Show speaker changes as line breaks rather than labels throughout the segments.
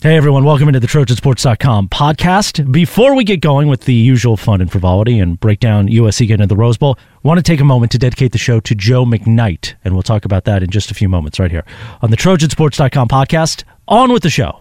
Hey everyone, welcome into the Trojansports.com podcast. Before we get going with the usual fun and frivolity and break down USC getting into the Rose Bowl, I want to take a moment to dedicate the show to Joe McKnight, and we'll talk about that in just a few moments right here on the Trojansports.com podcast. On with the show.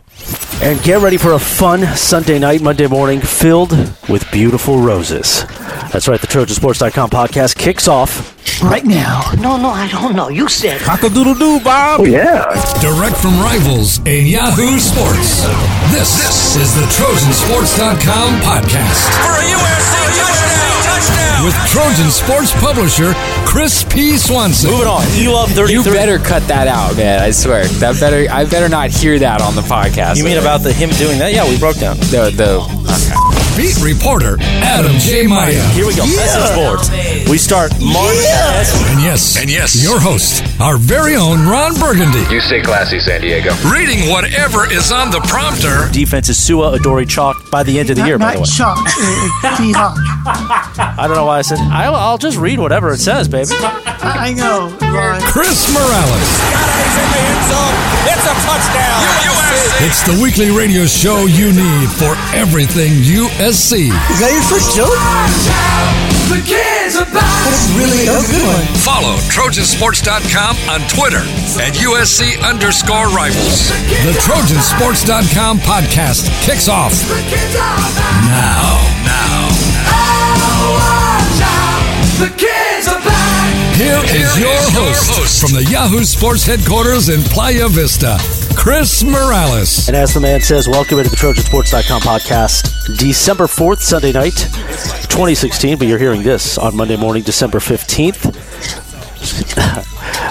And get ready for a fun Sunday night, Monday morning filled with beautiful roses. That's right, the Trojansports.com podcast kicks off right now.
No, no, I don't know. You said.
Cock a doodle doo, Bob.
Oh, yeah.
Direct from rivals in Yahoo Sports. This, this is the Trojansports.com podcast.
For a USC touchdown! Touchdown!
With Trojan Sports publisher Chris P. Swanson.
Moving on. You love 30
You better cut that out, man. I swear. That better. I better not hear that on the podcast.
You mean about the him doing that? Yeah, we broke down.
the the?
Beat reporter Adam J. Maya.
Here we go. Message boards. We start March.
And yes, and yes, your host, our very own Ron Burgundy,
You stay classy, San Diego.
reading whatever is on the prompter.
Defense is Sua Adori Chalk by the end of the year, by the way.
Chalk. Uh, T-Hawk.
I don't know why I said, I'll, I'll just read whatever it says, baby.
I know, Ron.
Chris Morales.
It's a touchdown! USC!
It's the weekly radio show you need for everything USC.
Is that your first joke?
The kids are back.
That's really a good one.
Follow Trojansports.com on Twitter at USC underscore rivals. The Trojansports.com podcast kicks off now. Now. Oh, the kids are back. Here is your host from the Yahoo Sports headquarters in Playa Vista, Chris Morales.
And as the man says, welcome into the Trojansports.com podcast, December 4th, Sunday night, 2016. But you're hearing this on Monday morning, December 15th.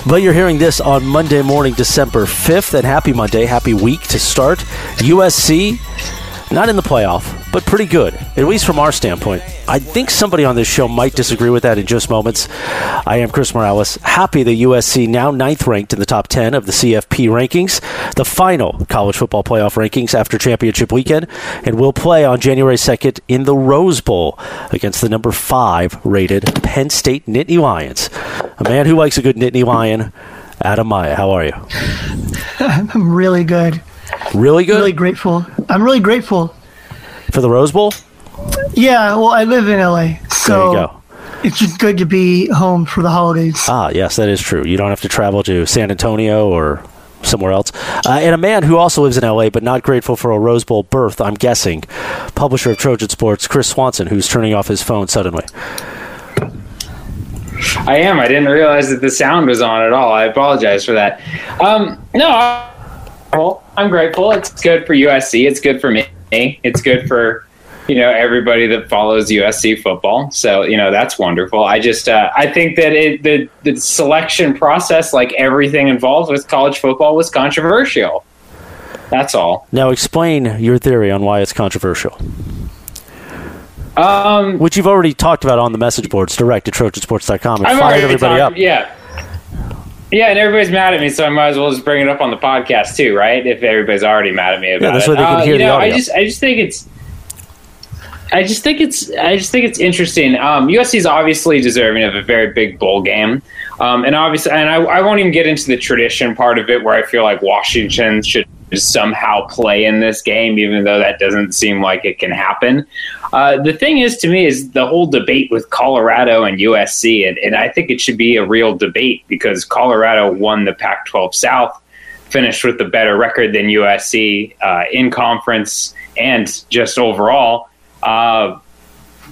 but you're hearing this on Monday morning, December 5th. And happy Monday, happy week to start. USC, not in the playoff, but pretty good, at least from our standpoint. I think somebody on this show might disagree with that in just moments. I am Chris Morales. Happy that USC now ninth ranked in the top 10 of the CFP rankings, the final college football playoff rankings after championship weekend, and will play on January 2nd in the Rose Bowl against the number five rated Penn State Nittany Lions. A man who likes a good Nittany Lion, Adam Maya. How are you?
I'm really good.
Really good
Really grateful. I'm really grateful.
For the Rose Bowl?
Yeah, well, I live in LA, so
There you go.
it's just good to be home for the holidays.
Ah, yes, that is true. You don't have to travel to San Antonio or somewhere else. Uh, and a man who also lives in LA but not grateful for a Rose Bowl berth, I'm guessing, publisher of Trojan Sports, Chris Swanson, who's turning off his phone suddenly.
I am. I didn't realize that the sound was on at all. I apologize for that. Um, no, I- well, I'm grateful. It's good for USC. It's good for me. It's good for you know everybody that follows USC football. So you know that's wonderful. I just uh, I think that it, the the selection process, like everything involved with college football, was controversial. That's all.
Now, explain your theory on why it's controversial,
Um,
which you've already talked about on the message boards direct at trojansports.com and
I've
fired everybody
talked-
up.
Yeah. Yeah, and everybody's mad at me, so I might as well just bring it up on the podcast too, right? If everybody's already mad at me about
that's
it.
where they can
Uh,
hear
you
the audio.
I just, I just think it's, I just think it's, I just think it's interesting. Um, USC is obviously deserving of a very big bowl game, um, and obviously, and I, I won't even get into the tradition part of it, where I feel like Washington should somehow play in this game, even though that doesn't seem like it can happen. Uh, the thing is, to me, is the whole debate with Colorado and USC, and, and I think it should be a real debate because Colorado won the Pac-12 South, finished with a better record than USC uh, in conference and just overall. Uh,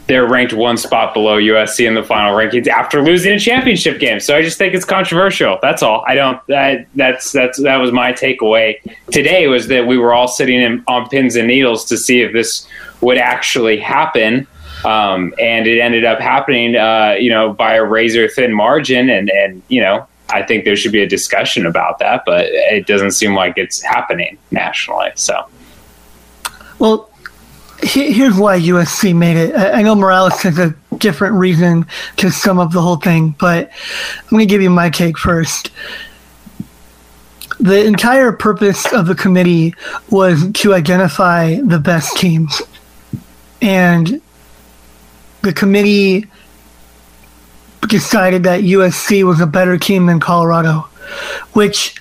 they're ranked one spot below USC in the final rankings after losing a championship game. So I just think it's controversial. That's all. I don't. That, that's that's that was my takeaway today was that we were all sitting in, on pins and needles to see if this would actually happen. Um, and it ended up happening, uh, you know, by a razor thin margin. And and you know, I think there should be a discussion about that, but it doesn't seem like it's happening nationally. So.
Well, here's why USC made it. I know Morales has a different reason to sum up the whole thing, but I'm going to give you my take first. The entire purpose of the committee was to identify the best teams. And the committee decided that USC was a better team than Colorado, which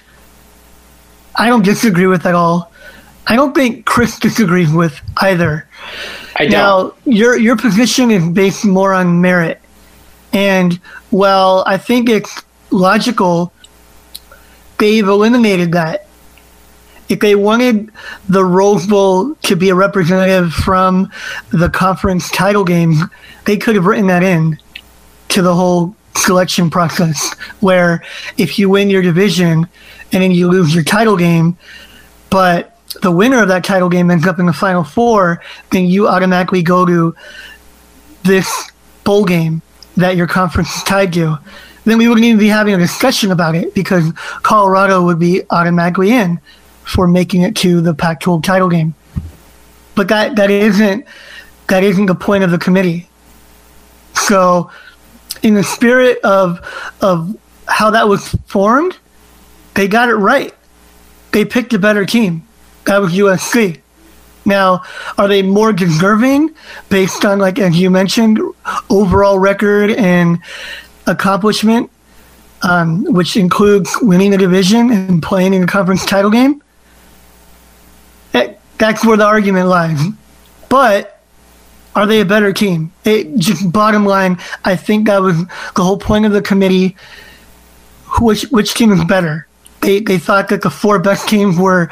I don't disagree with at all. I don't think Chris disagrees with either.
I don't.
Now, your your position is based more on merit, and well, I think it's logical. They've eliminated that. If they wanted the Rose Bowl to be a representative from the conference title game, they could have written that in to the whole selection process. Where if you win your division and then you lose your title game, but the winner of that title game ends up in the final four, then you automatically go to this bowl game that your conference is tied to. Then we wouldn't even be having a discussion about it because Colorado would be automatically in for making it to the Pac-12 title game. But that, that isn't that isn't the point of the committee. So, in the spirit of of how that was formed, they got it right. They picked a better team. That was USC. Now, are they more deserving based on, like, as you mentioned, overall record and accomplishment, um, which includes winning the division and playing in the conference title game? That, that's where the argument lies. But are they a better team? It, just bottom line, I think that was the whole point of the committee. Which which team is better? They, they thought that the four best teams were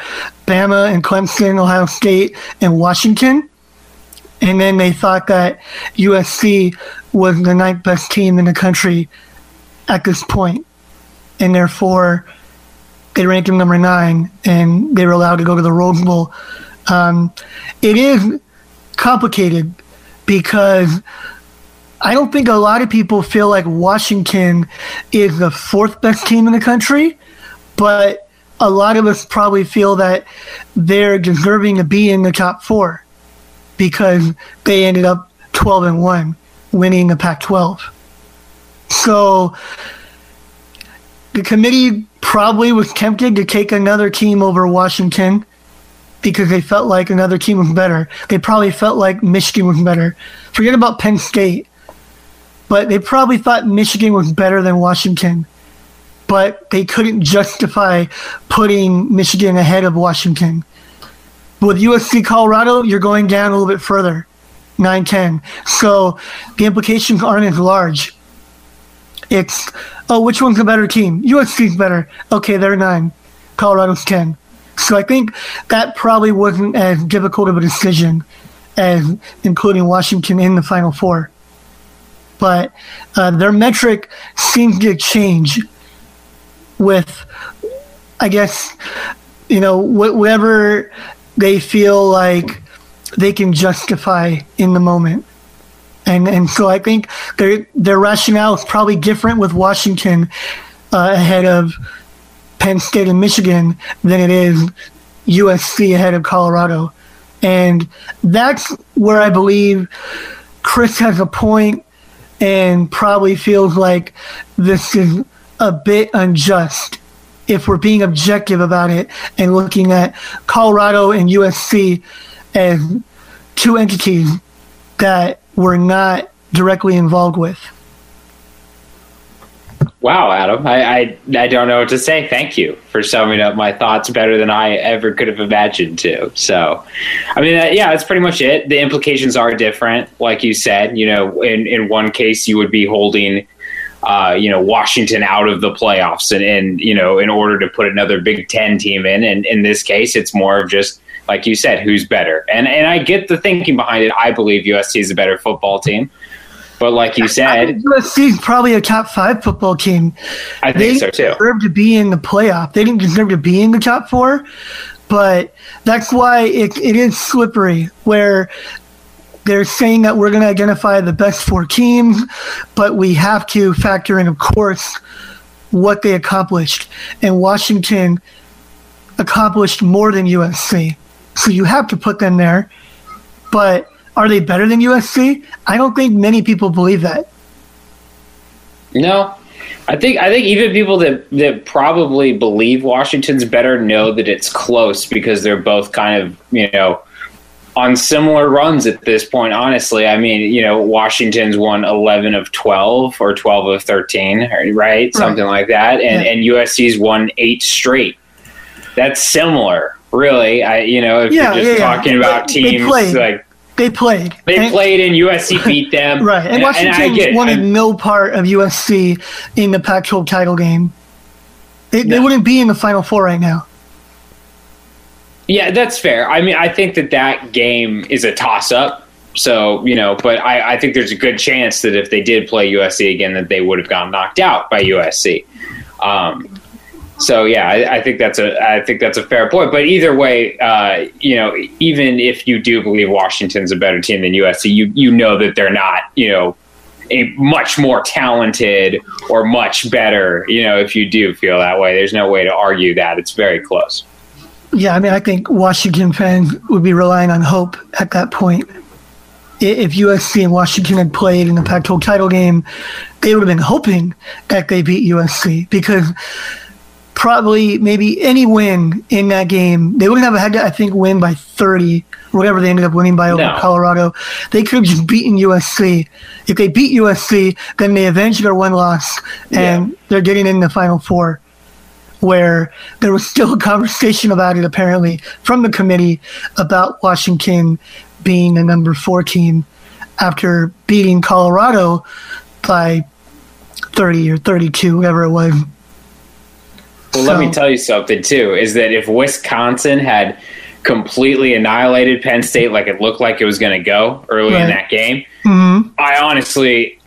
Bama and Clemson, Ohio State, and Washington. And then they thought that USC was the ninth best team in the country at this point. And therefore, they ranked them number nine and they were allowed to go to the Rose Bowl. Um, it is complicated because I don't think a lot of people feel like Washington is the fourth best team in the country but a lot of us probably feel that they're deserving to be in the top four because they ended up 12 and 1 winning the Pac 12. So the committee probably was tempted to take another team over Washington because they felt like another team was better. They probably felt like Michigan was better. Forget about Penn State, but they probably thought Michigan was better than Washington but they couldn't justify putting Michigan ahead of Washington. With USC Colorado, you're going down a little bit further, 9 10. So the implications aren't as large. It's, oh, which one's a better team? USC's better. Okay, they're 9. Colorado's 10. So I think that probably wasn't as difficult of a decision as including Washington in the Final Four. But uh, their metric seems to change with, I guess, you know, whatever they feel like they can justify in the moment. And and so I think their their rationale is probably different with Washington uh, ahead of Penn State and Michigan than it is USC ahead of Colorado. And that's where I believe Chris has a point and probably feels like this is a bit unjust if we're being objective about it and looking at Colorado and USC as two entities that we're not directly involved with.
Wow, Adam, I, I, I don't know what to say. Thank you for summing up my thoughts better than I ever could have imagined to. So, I mean, uh, yeah, that's pretty much it. The implications are different, like you said. You know, in in one case, you would be holding uh, you know Washington out of the playoffs, and, and you know in order to put another Big Ten team in, and in this case, it's more of just like you said, who's better, and and I get the thinking behind it. I believe USC is a better football team, but like you said,
USC is probably a top five football team.
I think
they
so too.
Deserve to be in the playoff. They didn't deserve to be in the top four, but that's why it, it is slippery. Where they're saying that we're going to identify the best four teams, but we have to factor in, of course, what they accomplished. And Washington accomplished more than USC. So you have to put them there. But are they better than USC? I don't think many people believe that.
No. I think I think even people that, that probably believe Washington's better know that it's close because they're both kind of, you know, on similar runs at this point, honestly. I mean, you know, Washington's won 11 of 12 or 12 of 13, right? right. Something like that. And, yeah. and USC's won eight straight. That's similar. really. I, you know, if
Yeah,
you're just
yeah,
talking about
They- they
teams
played.
like
They played.
they
And-
played and USC beat them,
Right, and, Washington
I get it.
wanted
I'm-
no part of USC in the Pac-12 title game. They, they wouldn't be in the Final Four right now.
Yeah, that's fair. I mean, I think that that game is a toss up. So, you know, but I, I think there's a good chance that if they did play USC again, that they would have gotten knocked out by USC. Um, so yeah, I, I think that's a I think that's a fair point. But either way, uh, you know, even if you do believe Washington's a better team than USC, you you know that they're not. You know, a much more talented or much better. You know, if you do feel that way, there's no way to argue that. It's very close.
Yeah, I mean, I think Washington fans would be relying on hope at that point. If USC and Washington had played in the Pac-12 title game, they would have been hoping that they beat USC because probably maybe any win in that game, they wouldn't have had to, I think, win by 30, whatever they ended up winning by over
No.
Colorado. They could have just beaten USC. If they beat USC, then they avenge their one loss and they're getting in the Final Four where there was still a conversation about it apparently from the committee about Washington being the number four team after beating Colorado by 30 or 32, whatever it was.
Well, let me tell you something too. Is that if Wisconsin had completely annihilated Penn State like it looked like it was going to go early in that game,
Mhm.
I honestly,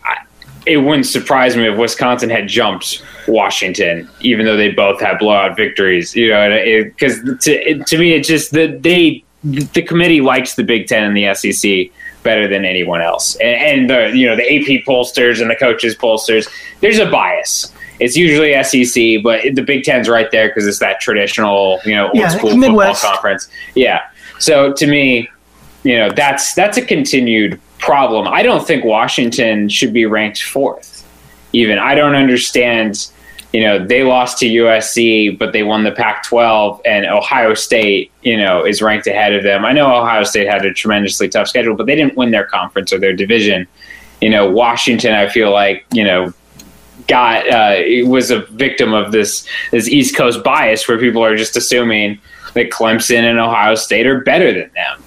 it wouldn't surprise me if Wisconsin had jumped Washington, even though they both had blowout victories. You know, because to, it, to me, it just that they the committee likes the Big Ten and the SEC better than anyone else, and, and the you know the AP pollsters and the coaches pollsters. There's a bias. It's usually SEC, but the Big Ten's right there because it's that traditional, you know, old
Yeah,
school
it's
football conference. Yeah. So to me, you know, that's that's a continued problem. I don't think Washington should be ranked fourth. Even I don't understand. You know, they lost to USC, but they won the Pac-12, and Ohio State, you know, is ranked ahead of them. I know Ohio State had a tremendously tough schedule, but they didn't win their conference or their division. You know, Washington, I feel like, you know, got uh, was a victim of this this East Coast bias where people are just assuming that Clemson and Ohio State are better than them.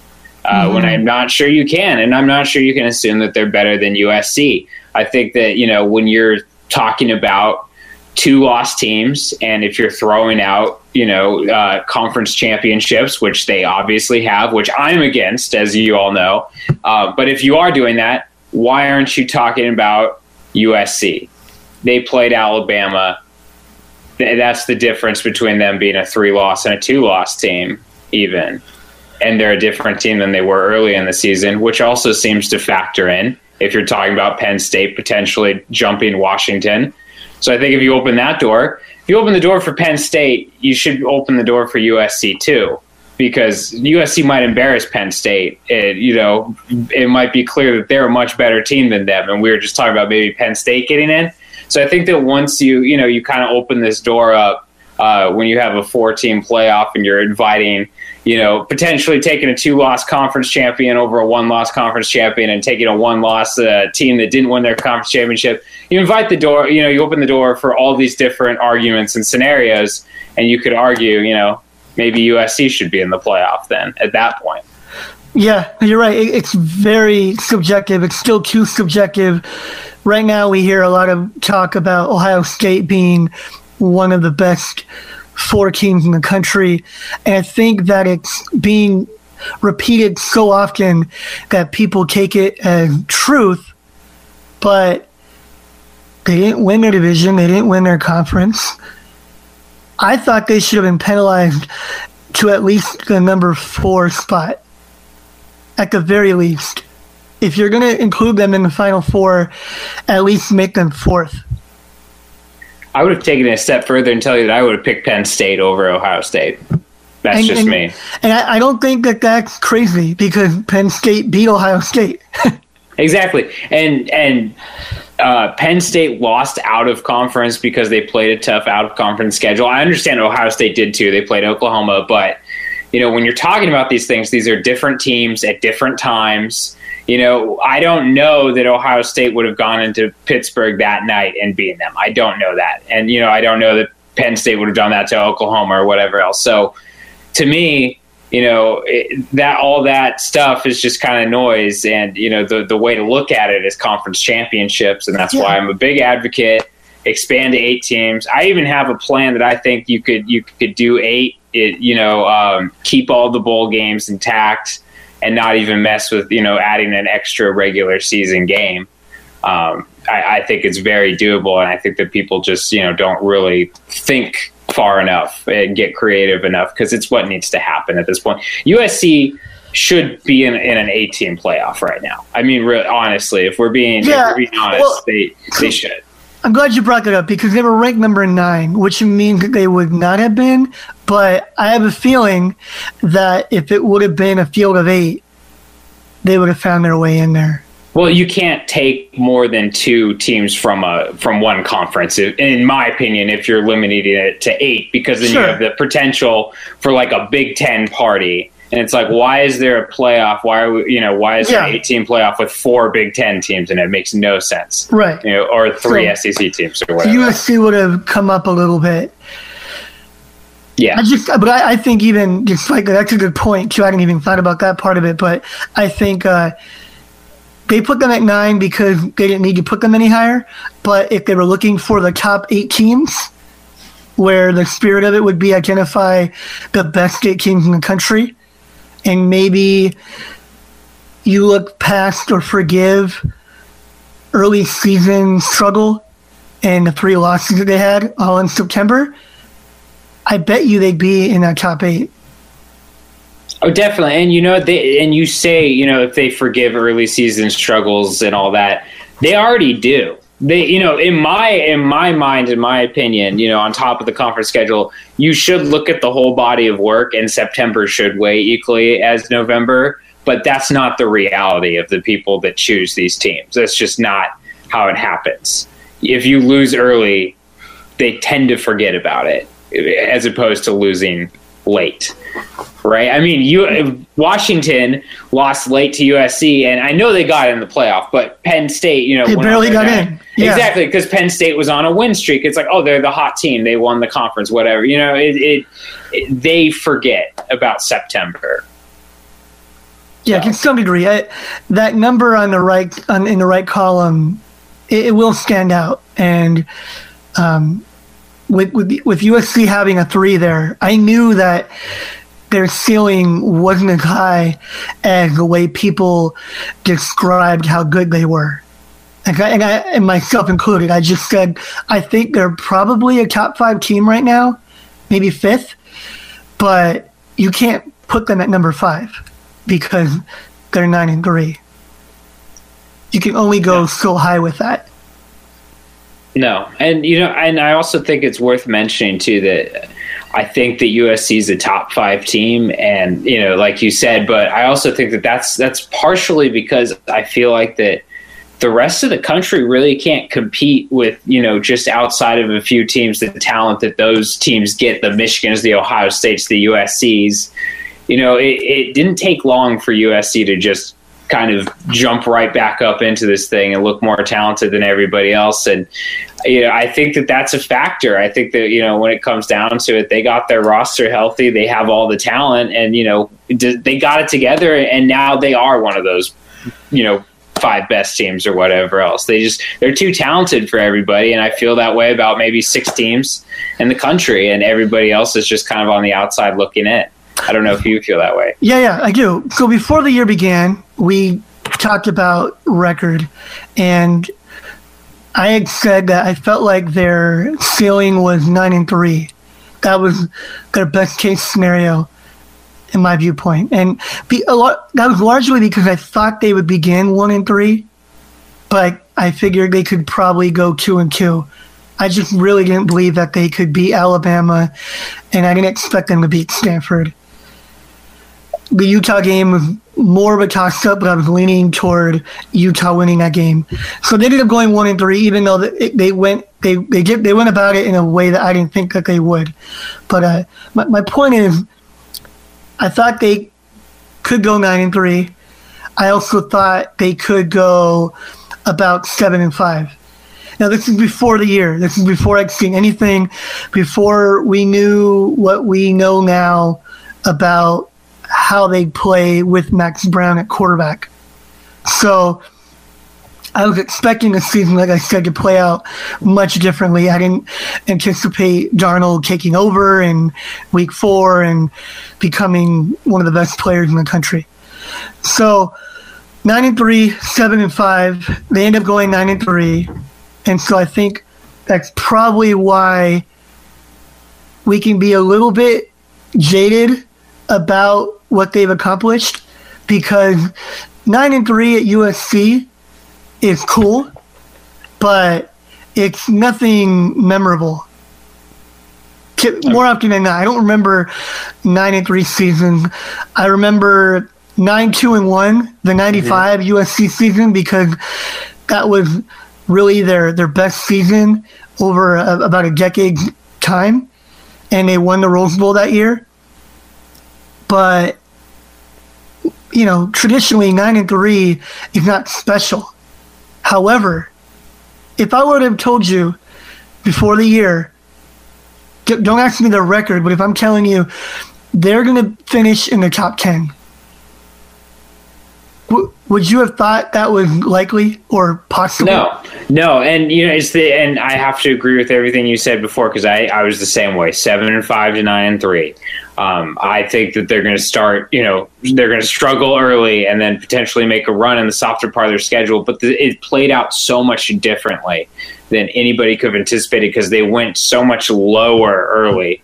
Uh, When I'm not sure you can, and I'm not sure you can assume that they're better than USC. I think that you know when you're talking about two lost teams, and if you're throwing out you know uh, conference championships, which they obviously have, which I'm against, as you all know. Uh, but if you are doing that, why aren't you talking about USC? They played Alabama. That's the difference between them being a three loss and a two loss team, even. And they're a different team than they were early in the season, which also seems to factor in if you're talking about Penn State potentially jumping Washington. So I think if you open that door, if you open the door for Penn State, you should open the door for USC too, because USC might embarrass Penn State. It, you know, it might be clear that they're a much better team than them, and we were just talking about maybe Penn State getting in. So I think that once you, you know, you kind of open this door up uh, when you have a four-team playoff and you're inviting, you know, potentially taking a two-loss conference champion over a one-loss conference champion and taking a one-loss uh, team that didn't win their conference championship. You invite the door, you know, you open the door for all these different arguments and scenarios, and you could argue, you know, maybe USC should be in the playoff then at that point.
Yeah, you're right. It's very subjective. It's still too subjective. Right now, we hear a lot of talk about Ohio State being one of the best four teams in the country. And I think that it's being repeated so often that people take it as truth, but they didn't win their division, they didn't win their conference. I thought they should have been penalized to at least the number four spot at the very least. If you're going to include them in the final four, at least make them fourth.
I would have taken it a step further and tell you that I would have picked Penn State over Ohio State. That's
And-
just
and-
me.
And I, I don't think that that's crazy because Penn State beat Ohio State.
Exactly, and and uh, Penn State lost out of conference because they played a tough out of conference schedule. I understand Ohio State did too; they played Oklahoma, but you know when you're talking about these things, these are different teams at different times. You know, I don't know that Ohio State would have gone into Pittsburgh that night and beaten them. I don't know that, and you know, I don't know that Penn State would have done that to Oklahoma or whatever else. So to me, you know it, that all that stuff is just kind of noise, and you know the the way to look at it is conference championships, and that's why I'm a big advocate. Expand to eight teams. I even have a plan that I think you could you could do eight. It, you know, um, keep all the bowl games intact and not even mess with you know adding an extra regular season game. Um, I, I think it's very doable, and I think that people just you know don't really think far enough and get creative enough because it's what needs to happen at this point. USC should be in, in an 18 playoff right now. I mean, really, honestly, if we're being,
Yeah,
if we're being honest,
well-
they they should.
I'm glad you brought that up because they were ranked number nine, which means that they would not have been. But I have a feeling that if it would have been a field of eight, they would have found their way in there.
Well, you can't take more than two teams from a from one conference, in my opinion. If you're limiting it to eight, because then
Sure.
you have the potential for like a Big Ten party, and it's like, why is there a playoff? Why are we, you know, why is
Yeah.
there an 18 playoff with four Big Ten teams, and it makes no sense,
Right.
You know, or three
So-
SEC teams or whatever.
USC would have come up a little bit.
Yeah,
I just, but I, I think even just like that's a good point too. I didn't even thought about that part of it, but I think uh, they put them at nine because they didn't need to put them any higher. But if they were looking for the top eight teams, where the spirit of it would be identify the best eight teams in the country, and maybe you look past or forgive early season struggle and the three losses that they had all in September. I bet you they'd be in that top eight.
Oh, definitely. And you know, they and you say, you know, if they forgive early season struggles and all that, they already do. They, you know, in my in my mind, in my opinion, you know, on top of the conference schedule, you should look at the whole body of work, and September should weigh equally as November. But that's not the reality of the people that choose these teams. That's just not how it happens. If you lose early, they tend to forget about it, as opposed to losing late right? I mean, you Washington lost late to USC, and I know they got in the playoff, but Penn State, you know,
They barely got
down-
in. Yeah.
Exactly, because Penn State was on a win streak. It's like, oh, they're the hot team. They won the conference, whatever. You know, it, it, it they forget about September.
Yeah, to some degree, I, that number on the right on in the right column, it, it will stand out. And um, with, with with USC having a three there, I knew that their ceiling wasn't as high as the way people described how good they were. And, I, and, I, and myself included, I just said I think they're probably a top five team right now, maybe fifth, but you can't put them at number five because they're nine and three. You can only go so high with that.
No, and you know, and I also think it's worth mentioning too that I think that USC is a top five team, and you know, like you said, but I also think that that's that's partially because I feel like that the rest of the country really can't compete with you know just outside of a few teams the talent that those teams get the Michigans, the Ohio States, the USC's. You know, it, it didn't take long for USC to just kind of jump right back up into this thing and look more talented than everybody else. And you know, I think that that's a factor. I think that you know when it comes down to it, they got their roster healthy, they have all the talent, and you know they got it together, and now they are one of those you know five best teams or whatever else. They just they're too talented for everybody, and I feel that way about maybe six teams in the country, and everybody else is just kind of on the outside looking in. I don't know if you feel that way.
Yeah, yeah, I do. So before the year began, we talked about record, and I had said that I felt like their ceiling was nine and three. That was their best case scenario, in my viewpoint, and be, a lot, that was largely because I thought they would begin one and three, but I figured they could probably go two and two. I just really didn't believe that they could beat Alabama, and I didn't expect them to beat Stanford the Utah game was more of a toss up, but I was leaning toward Utah winning that game. So they ended up going one and three, even though they, went they they they went about it in a way that I didn't think that they would. But uh, my my point is, I thought they could go nine and three. I also thought they could go about seven and five. Now this is before the year. This is before I'd seen anything. Before we knew what we know now about how they play with Max Browne at quarterback. So I was expecting the season, like I said, to play out much differently. I didn't anticipate Darnold taking over in week four and becoming one of the best players in the country. So nine and three, seven and five. They end up going nine and three. And so I think that's probably why we can be a little bit jaded about what they've accomplished because nine and three at USC is cool, but it's nothing memorable. More often than not, I don't remember nine and three season. I remember nine two and one, the ninety five USC season, because that was really their their best season over a, about a decade time, and they won the Rose Bowl that year. But you know, traditionally nine and three is not special. However, if I would have told you before the year, don't ask me the record, but if I'm telling you they're going to finish in the top 10, w- would you have thought that was likely or possible?
No, no, and you know it's the and I have to agree with everything you said before because I I was the same way, seven and five to nine and three. Um, I think that they're going to start, you know, they're going to struggle early and then potentially make a run in the softer part of their schedule. But the, it played out so much differently than anybody could have anticipated because they went so much lower early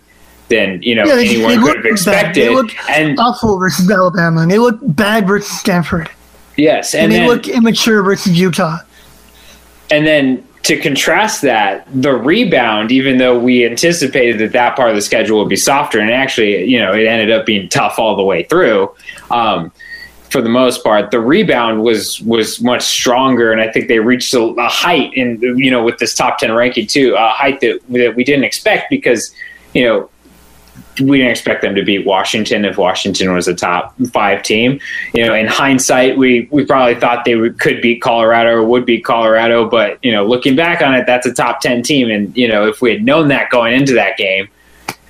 than you know
Yeah, they,
anyone
they
could have
bad.
expected.
They looked
and
awful versus Alabama, and they looked bad versus Stanford,
yes,
and,
and,
they
then,
looked immature versus Utah.
And then to contrast that, the rebound, even though we anticipated that that part of the schedule would be softer, and actually, you know, it ended up being tough all the way through. Um, for the most part, the rebound was was much stronger, and I think they reached a, a height in you know with this top ten ranking too, a height that that we didn't expect because you know we didn't expect them to beat Washington if Washington was a top five team. You know, in hindsight, we we probably thought they would, could beat Colorado or would beat Colorado, but you know, looking back on it, that's a top ten team, and you know, if we had known that going into that game.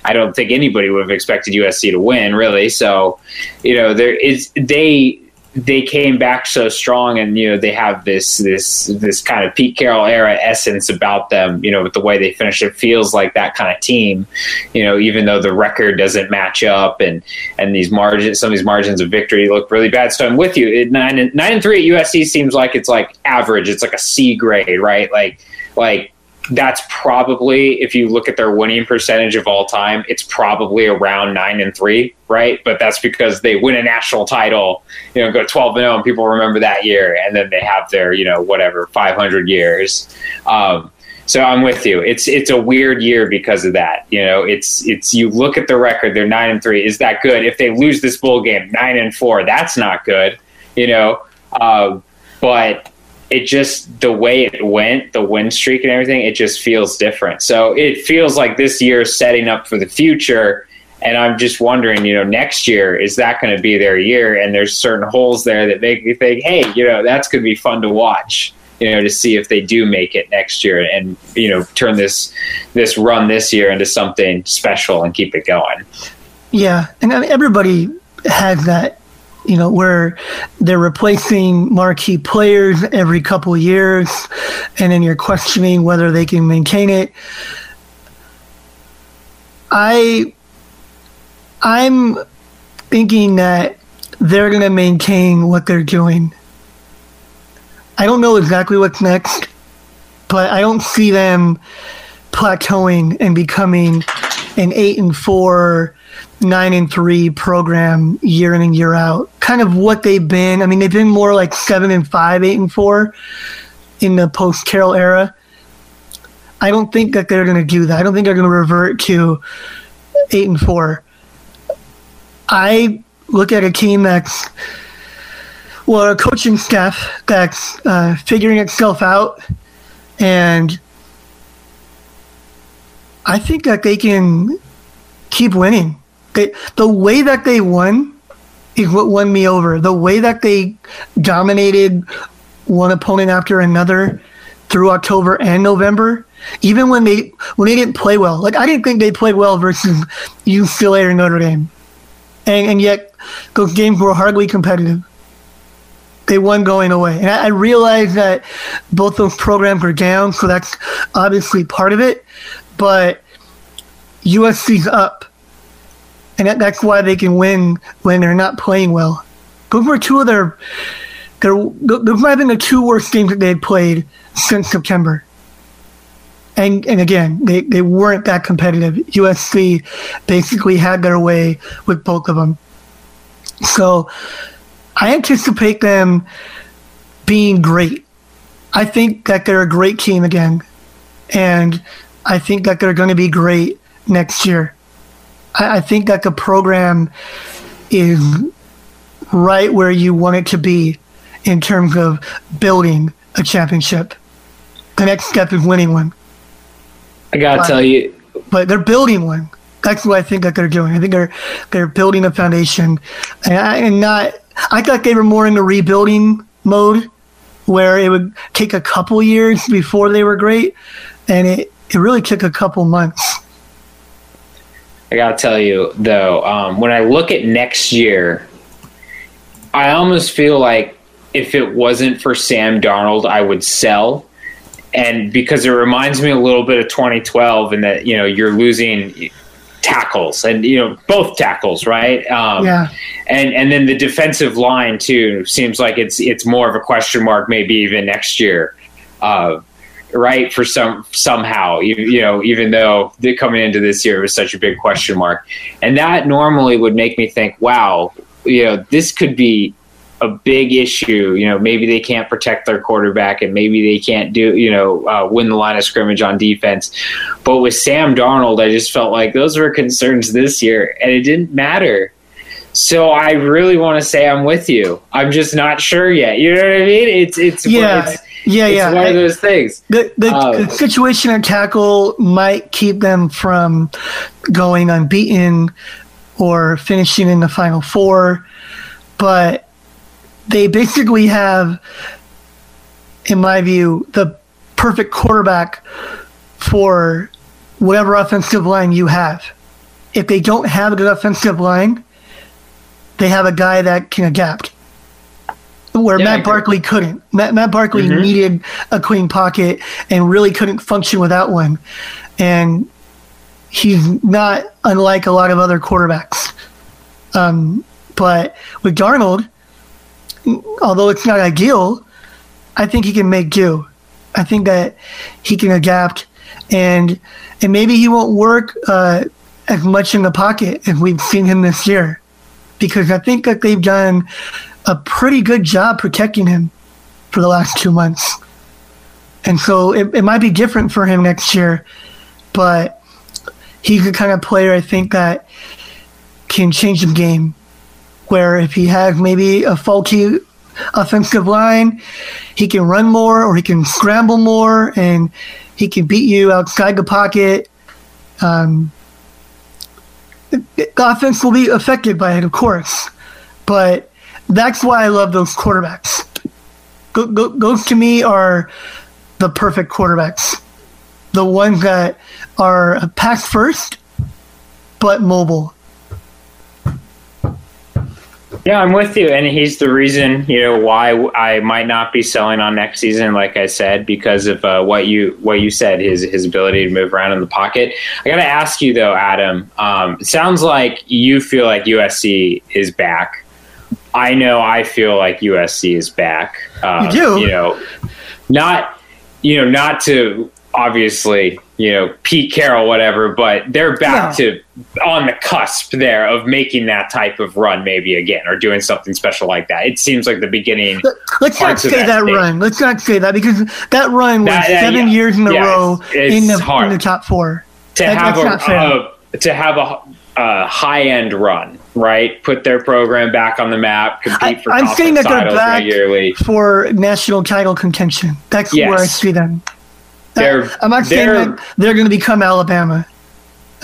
I don't think anybody would have expected USC to win, really. So, you know, there is they they came back so strong, and you know they have this this this kind of Pete Carroll era essence about them. You know, with the way they finish, it feels like that kind of team. You know, even though the record doesn't match up, and and these margins, some of these margins of victory look really bad. So I'm with you. It, nine and nine and three at USC seems like it's like average. It's like a C grade, right? Like like that's probably if you look at their winning percentage of all time, it's probably around nine and three, right? But that's because they win a national title, you know, go twelve and zero, and people remember that year, and then they have their, you know, whatever five hundred years. Um, so I'm with you. It's it's a weird year because of that. You know, it's it's you look at the record, they're nine and three. Is that good? If they lose this bowl game, nine and four, that's not good. You know, uh, but it just the way it went, the win streak and everything, it just feels different. So it feels like this year is setting up for the future. And I'm just wondering, you know, next year is that going to be their year? And there's certain holes there that make me think, hey, you know, that's going to be fun to watch. You know, to see if they do make it next year, and you know, turn this this run this year into something special and keep it going.
Yeah, and everybody has that, you know, where they're replacing marquee players every couple years, and then you're questioning whether they can maintain it. I, I'm thinking that they're going to maintain what they're doing. I don't know exactly what's next, but I don't see them plateauing and becoming an eight and four, nine and three program year in and year out. Kind of what they've been. I mean, they've been more like seven and five, eight and four in the post Carroll era. I don't think that they're going to do that. I don't think they're going to revert to eight and four. I look at a team that's well, a coaching staff that's uh, figuring itself out, and I think that they can keep winning. They, the way that they won is what won me over. The way that they dominated one opponent after another through October and November, even when they when they didn't play well. Like I didn't think they played well versus UCLA or Notre Dame, and and yet those games were hardly competitive. They won going away, and I, I realize that both those programs are down, so that's obviously part of it. But USC's up, and that, that's why they can win when they're not playing well. Those were two of their, their those might have been the two worst games that they had played since September. And and again, they, they weren't that competitive. USC basically had their way with both of them. So I anticipate them being great. I think that they're a great team again. And I think that they're going to be great next year. I, I think that the program is right where you want it to be in terms of building a championship. The next step is winning one.
I gotta
But-
tell you,
But they're building one. That's what I think that they're doing. I think they're they're building a foundation, and, I, and not. I thought they were more in the rebuilding mode, where it would take a couple years before they were great, and it it really took a couple months.
I gotta tell you though, um, when I look at next year, I almost feel like if it wasn't for Sam Darnold, I would sell. And because it reminds me a little bit of 2012, and that you know you're losing tackles and you know both tackles, right? Um,
Yeah.
and and then the defensive line too seems like it's it's more of a question mark, maybe even next year. Uh, right for some somehow you, you know even though the, coming into this year it was such a big question mark and that normally would make me think wow you know this could be a big issue you know maybe they can't protect their quarterback and maybe they can't do you know uh, win the line of scrimmage on defense but with sam darnold i just felt like those were concerns this year and it didn't matter so I really want to say I'm with you. I'm just not sure yet. You know what I mean? It's it's
Yeah,
it's,
yeah,
it's
yeah.
one of those things.
The, the, um,
Oh.
the situation at tackle might keep them from going unbeaten or finishing in the final four, but they basically have, in my view, the perfect quarterback for whatever offensive line you have. If they don't have a good offensive line, they have a guy that can adapt where
Yeah,
Matt. Barkley couldn't. Matt, Matt Barkley
Mhm.
needed a clean pocket and really couldn't function without one. And he's not unlike a lot of other quarterbacks. Um, but with Darnold, although it's not ideal, I think he can make do. I think that he can adapt, and and maybe he won't work uh, as much in the pocket as we've seen him this year, because I think that they've done a pretty good job protecting him for the last two months. And so it, it might be different for him next year, but he's the kind of player I think that can change the game. Where if he has maybe a faulty offensive line, he can run more or he can scramble more and he can beat you outside the pocket. Um, the offense will be affected by it, of course, but that's why I love those quarterbacks. Th- th- Those to me are the perfect quarterbacks. The ones that are pass first, but mobile.
Yeah, I'm with you, and he's the reason you know why I might not be selling on next season. Like I said, because of uh, what you what you said, his his ability to move around in the pocket. I got to ask you though, Adam. Um, sounds like you feel like USC is back. I know I feel like USC is back. Um,
You do?
You know, not you know not to obviously you know Pete Carroll whatever, but they're back
No.
to on the cusp there of making that type of run maybe again or doing something special like that. It seems like the beginning.
Let- Let's not say
that
that run. Let's not say that because that run was
That- that-
seven
yeah.
years in a
Yeah,
row
it's- it's
in the in the top four.
to have
that's not fair.
a, a to have a, a high end run, right? Put their program back on the map, compete
I,
for
I'm
conference
saying that they're back
regularly.
for national title contention. That's
Yes.
where I see them.
They're-
I'm not saying
they're-
that they're going to become Alabama.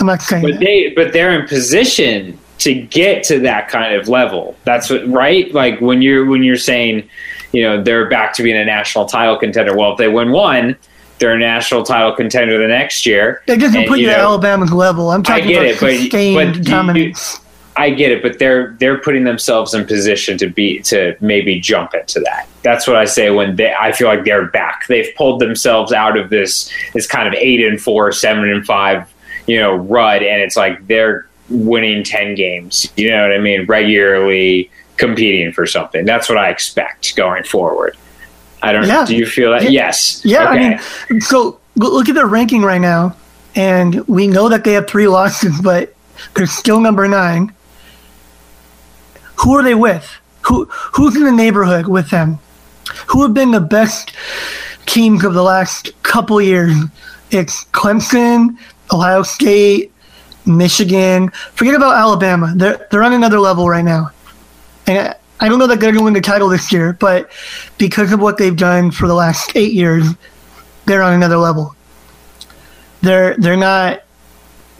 I'm not saying
But
that.
they but they're in position to get to that kind of level. That's what right? Like when you're when you're saying, you know, they're back to being a national title contender. Well, if they win one, they're a national title contender the next year.
It doesn't
And,
put you,
you
at Alabama's level. I'm talking
get
about
it, but-
sustained
but you-
dominance.
I get it, but they're they're putting themselves in position to be to maybe jump into that. That's what I say when they, I feel like they're back. They've pulled themselves out of this this kind of eight and four, seven and five, you know, rut, and it's like they're winning ten games. You know what I mean? Regularly competing for something. That's what I expect going forward. I don't
Yeah.
know. Do you feel that?
Yeah.
Yes.
Yeah,
Okay.
I mean, so look at their ranking right now, and we know that they have three losses, but they're still number nine. Who are they with? Who who's in the neighborhood with them? Who have been the best teams of the last couple years? It's Clemson, Ohio State, Michigan. Forget about Alabama. They're they're on another level right now. And I- don't know that they're going to win the title this year, but because of what they've done for the last eight years, they're on another level. They're they're not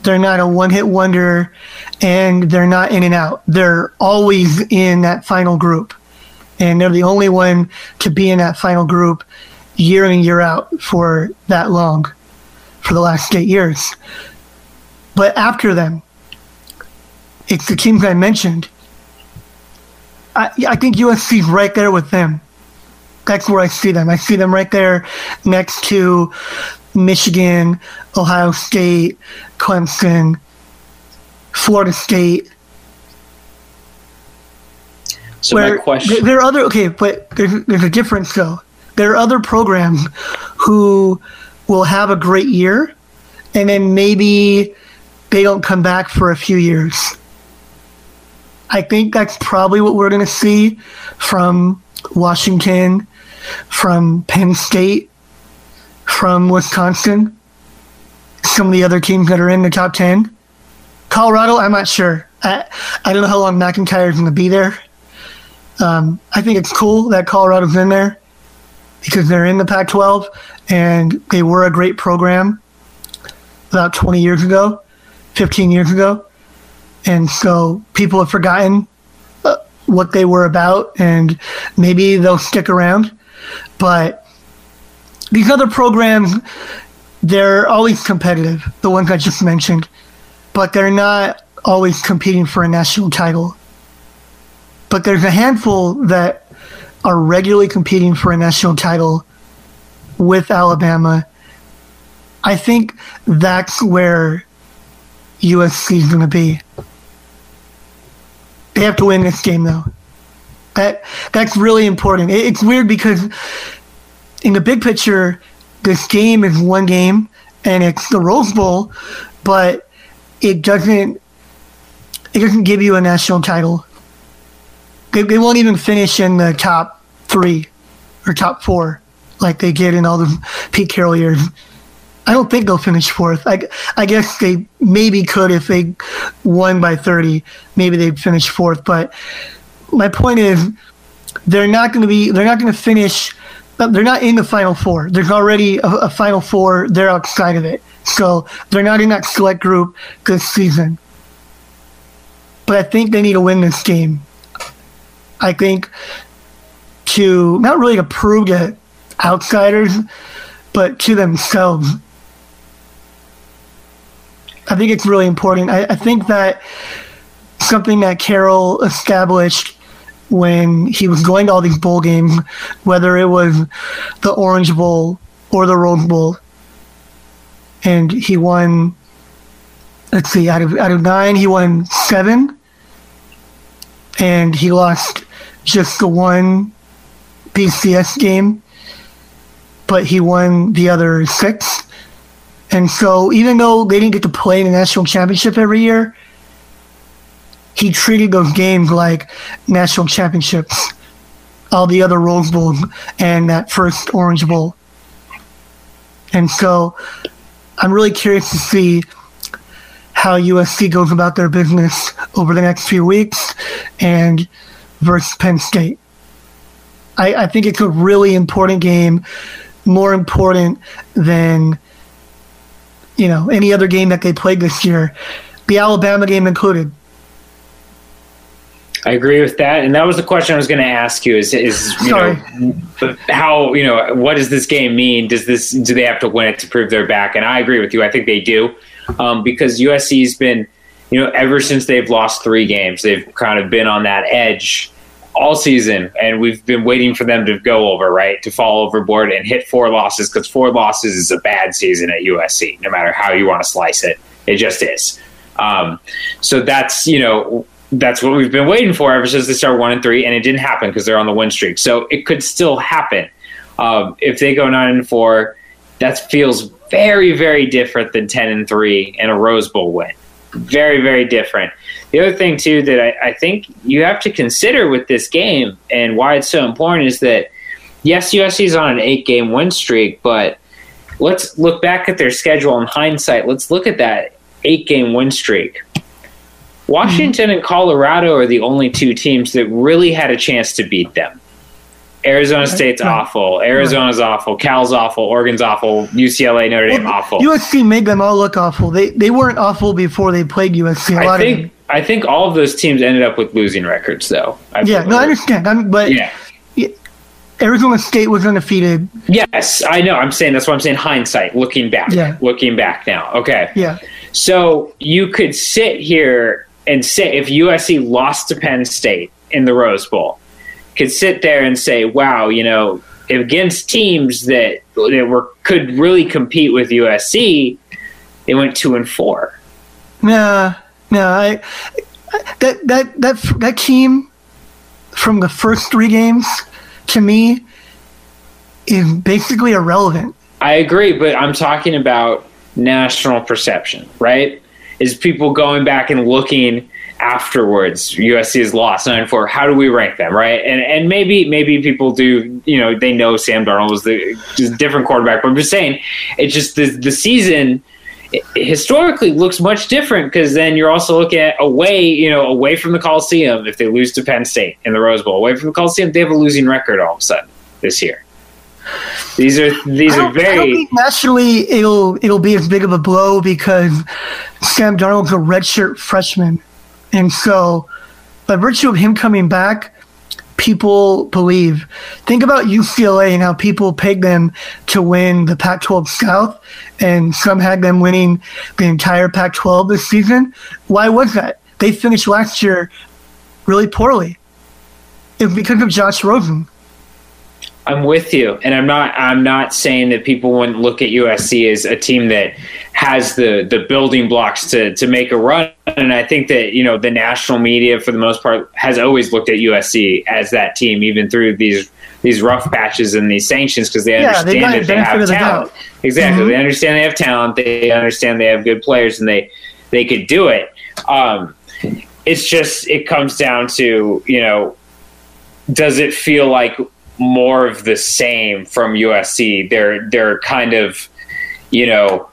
they're not a one hit wonder, and they're not in and out. They're always in that final group, and they're the only one to be in that final group year in and year out for that long, for the last eight years. But after them, it's the teams I mentioned. I, I think USC's right there with them. That's where I see them. I see them right there next to Michigan, Ohio State, Clemson, Florida State.
So
where
my question.
there- are other okay, but there's, there's a difference though. There are other programs who will have a great year, and then maybe they don't come back for a few years. I think that's probably what we're going to see from Washington, from Penn State, from Wisconsin, some of the other teams that are in the top 10. Colorado, I'm not sure. I, I don't know how long MacIntyre is going to be there. Um, I think it's cool that Colorado's in there because they're in the Pac 12 and they were a great program about 20 years ago, 15 years ago. And so people have forgotten uh, what they were about and maybe they'll stick around. But these other programs, they're always competitive, the ones I just mentioned, but they're not always competing for a national title. But there's a handful that are regularly competing for a national title with Alabama. I think that's where USC is going to be. They have to win this game, though. That that's really important. It, it's weird because in the big picture, this game is one game and it's the Rose Bowl, but it doesn't it doesn't give you a national title. They, they won't even finish in the top three or top four like they did in all the Pete Carroll years. I don't think they'll finish fourth. I, I guess they maybe could if they won by 30. Maybe they'd finish fourth. But my point is, they're not going to be. They're not going to finish. They're not in the final four. There's already a, a final four. They're outside of it, so they're not in that select group this season. But I think they need to win this game. I think to not really to prove to outsiders, but to themselves. I think it's really important. I, I think that something that Carroll established when he was going to all these bowl games, whether it was the Orange Bowl or the Rose Bowl, and he won. Let's see, out of out of nine, he won seven, and he lost just the one BCS game, but he won the other six. And so, even though they didn't get to play in the national championship every year, he treated those games like national championships. All the other Rose Bowls and that first Orange Bowl. And so, I'm really curious to see how USC goes about their business over the next few weeks and versus Penn State. I, I think it's a really important game, more important than you know any other game that they played this year, the Alabama game included.
I agree with that, and that was the question I was going to ask you: is is you
Sorry.
know how you know what does this game mean? Does this do they have to win it to prove they're back? And I agree with you. I think they do um, because USC's been you know, ever since they've lost three games, they've kind of been on that edge all season, and we've been waiting for them to go over, right, to fall overboard and hit four losses because four losses is a bad season at USC, no matter how you want to slice it. It just is. Um, so that's you know that's what we've been waiting for ever since they started one and three, and it didn't happen because they're on the win streak. So it could still happen um, if they go nine and four. That feels very very different than ten and three and a Rose Bowl win. Very very different. The other thing too that I, I think you have to consider with this game and why it's so important is that yes, USC is on an eight game win streak, but let's look back at their schedule in hindsight. Let's look at that eight game win streak. Washington and Colorado are the only two teams that really had a chance to beat them. Arizona State's
Right.
awful. Arizona's awful. Cal's awful. Oregon's awful. UCLA, Notre Dame, awful.
USC made them all look awful. They they weren't awful before they played USC. A
I think. I think all of those teams ended up with losing records, though. I
Yeah, no, I understand. I'm, but
Yeah.
Arizona State was undefeated.
Yes, I know. I'm saying that's what I'm saying. Hindsight, looking back,
Yeah.
looking back now. Okay.
Yeah,
So you could sit here and say if USC lost to Penn State in the Rose Bowl, could sit there and say, "Wow, you know, against teams that that were could really compete with USC, they went two and four.
no, no. I that that that that team from the first three games to me is basically irrelevant.
I agree, but I'm talking about national perception, right? Is people going back and looking afterwards? USC has lost nine four. How do we rank them, right? And and maybe maybe people do. You know, they know Sam Darnold was the just different quarterback. But I'm just saying, it's just the the season historically looks much different because then you're also looking at away, you know, away from the Coliseum. If they lose to Penn State in the Rose Bowl, away from the Coliseum, they have a losing record all of a sudden this year. These are these are
don't, I don't
very
think nationally it'll it'll be as big of a blow because Sam Darnold's a redshirt freshman, and so by virtue of him coming back, people believe. Think about UCLA and how people pegged them to win the Pac-12 South, and some had them winning the entire Pac-12 this season. Why was that? They finished last year really poorly. It was because of Josh Rosen.
I'm with you, and I'm not. I'm not saying that people wouldn't look at USC as a team that has the the building blocks to to make a run. And I think that you know the national media, for the most part, has always looked at USC as that team, even through these these rough patches and these sanctions, because they
Yeah, they
understand
got
that
the
they have
the
talent. Exactly,
Mhm.
they understand they have talent. They understand they have good players, and they they could do it. Um, it's just it comes down to you know does it feel like more of the same from USC? They're they're kind of, you know,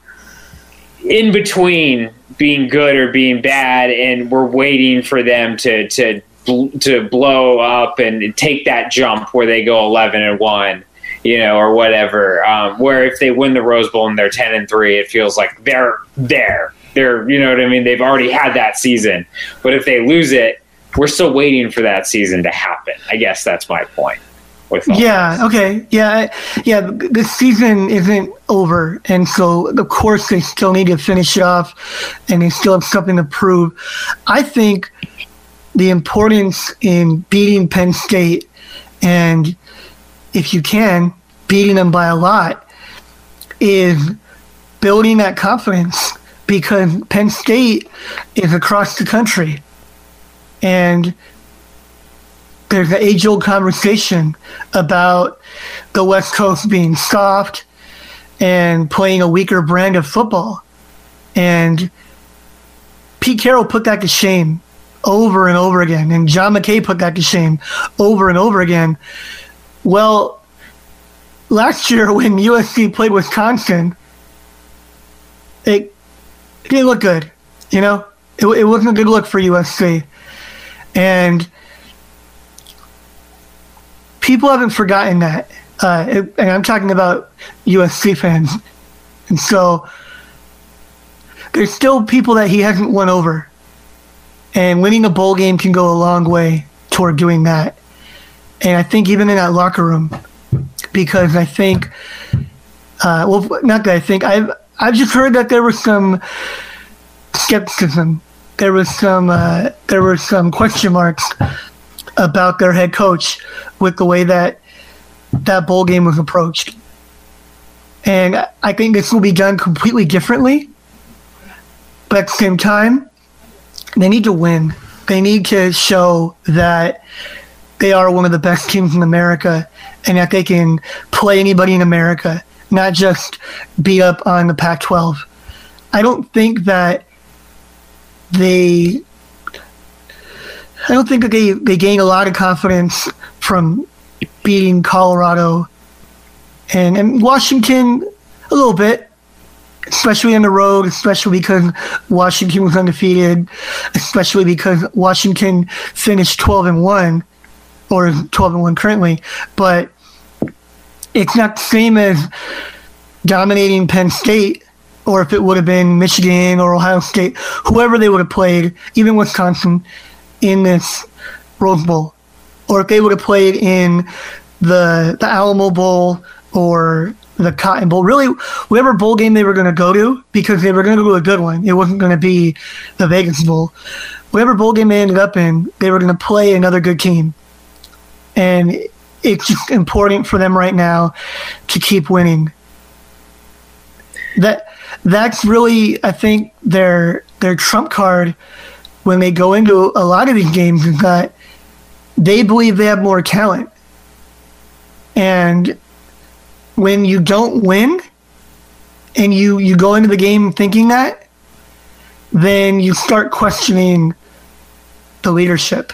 in between being good or being bad, and we're waiting for them to to to blow up and take that jump where they go eleven and one. You know, or whatever. Um, where if they win the Rose Bowl and they're ten and three, it feels like they're there. They're, you know what I mean. They've already had that season, but if they lose it, we're still waiting for that season to happen. I guess that's my point.
Yeah. Okay. Yeah. Yeah. The season isn't over, and so of course they still need to finish off, and they still have something to prove. I think the importance in beating Penn State, and if you can, beating them by a lot, is building that confidence because Penn State is across the country, and there's an age old conversation about the West Coast being soft and playing a weaker brand of football. And Pete Carroll put that to shame over and over again. And John McKay put that to shame over and over again. Well, last year when USC played Wisconsin, it, didn't look good. You know, it, it wasn't a good look for USC. And people haven't forgotten that. Uh, it- and I'm talking about USC fans. And so there's still people that he hasn't won over. And winning a bowl game can go a long way toward doing that. And I think even in that locker room, because I think, uh, well, not that I think, I've, I've just heard that there was some skepticism there was some uh, there were some question marks about their head coach with the way that that bowl game was approached. And I think this will be done completely differently. But at the same time, they need to win. They need to show that they are one of the best teams in America and that they can play anybody in America, not just beat up on the Pac 12. I don't think that they. I don't think they, they gain a lot of confidence from beating Colorado and, and Washington a little bit, especially on the road, especially because Washington was undefeated, especially because Washington finished 12 and 1 or 12 and 1 currently, but it's not the same as dominating Penn State or if it would have been Michigan or Ohio State, whoever they would have played, even Wisconsin in this Rose Bowl or if they would have played in the the Alamo Bowl or the Cotton Bowl, really whatever bowl game they were going to go to, because they were going to go to a good one. It wasn't going to be the Vegas Bowl. Whatever bowl game they ended up in, they were going to play another good team, and it's just important for them right now to keep winning. That that's really, I think, their their trump card when they go into a lot of these games is that they believe they have more talent. And when you don't win and you, you go into the game thinking that, then you start questioning the leadership.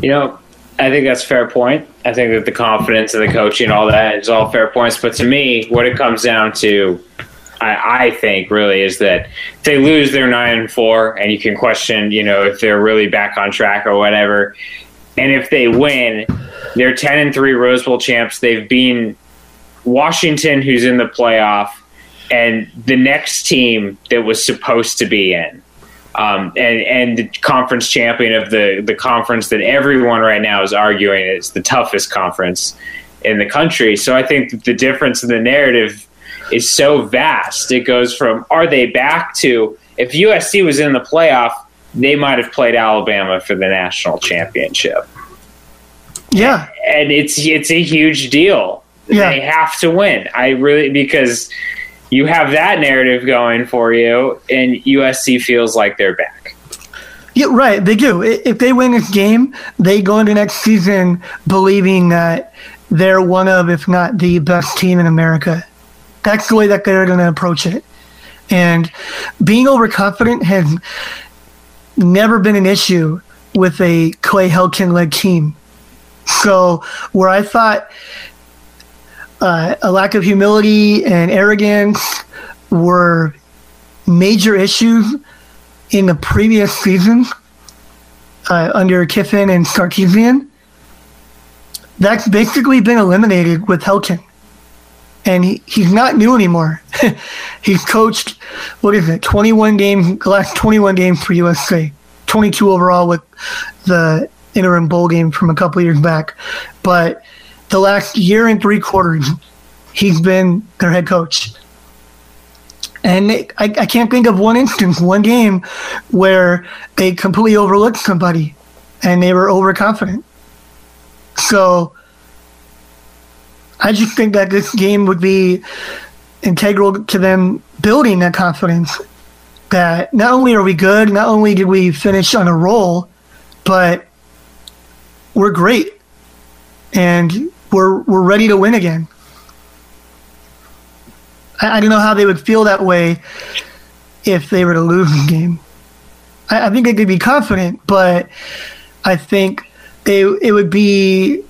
You know, I think that's a fair point. I think that the confidence and the coaching and all that is all fair points. But to me, what it comes down to I, I think really is that they lose, they're nine and four, and you can question, you know, if they're really back on track or whatever. And if they win, they're ten and three Rose Bowl champs. They've been Washington, who's in the playoff, and the next team that was supposed to be in. Um, and and the conference champion of the the conference that everyone right now is arguing is the toughest conference in the country. So I think the difference in the narrative is so vast. It goes from are they back to if USC was in the playoff, they might have played Alabama for the national championship.
Yeah,
and it's it's a huge deal.
Yeah.
They have to win. I really because you have that narrative going for you, and USC feels like they're back.
Yeah, right. They do. If they win this game, they go into next season believing that they're one of, if not the best team in America. That's the way that they're going to approach it. And being overconfident has never been an issue with a Clay Helton led team. So, where I thought uh, a lack of humility and arrogance were major issues in the previous seasons uh, under Kiffin and Sarkisian, that's basically been eliminated with Helton and he, he's not new anymore. he's coached what is it, 21 game, last 21 games for USC, 22 overall with the interim bowl game from a couple years back. But the last year and three quarters, he's been their head coach. And I, I can't think of one instance, one game where they completely overlooked somebody and they were overconfident. So I just think that this game would be integral to them building that confidence that not only are we good, not only did we finish on a roll, but we're great and we're we're ready to win again. I, I don't know how they would feel that way if they were to lose the game. I, I think they could be confident, but I think they it would be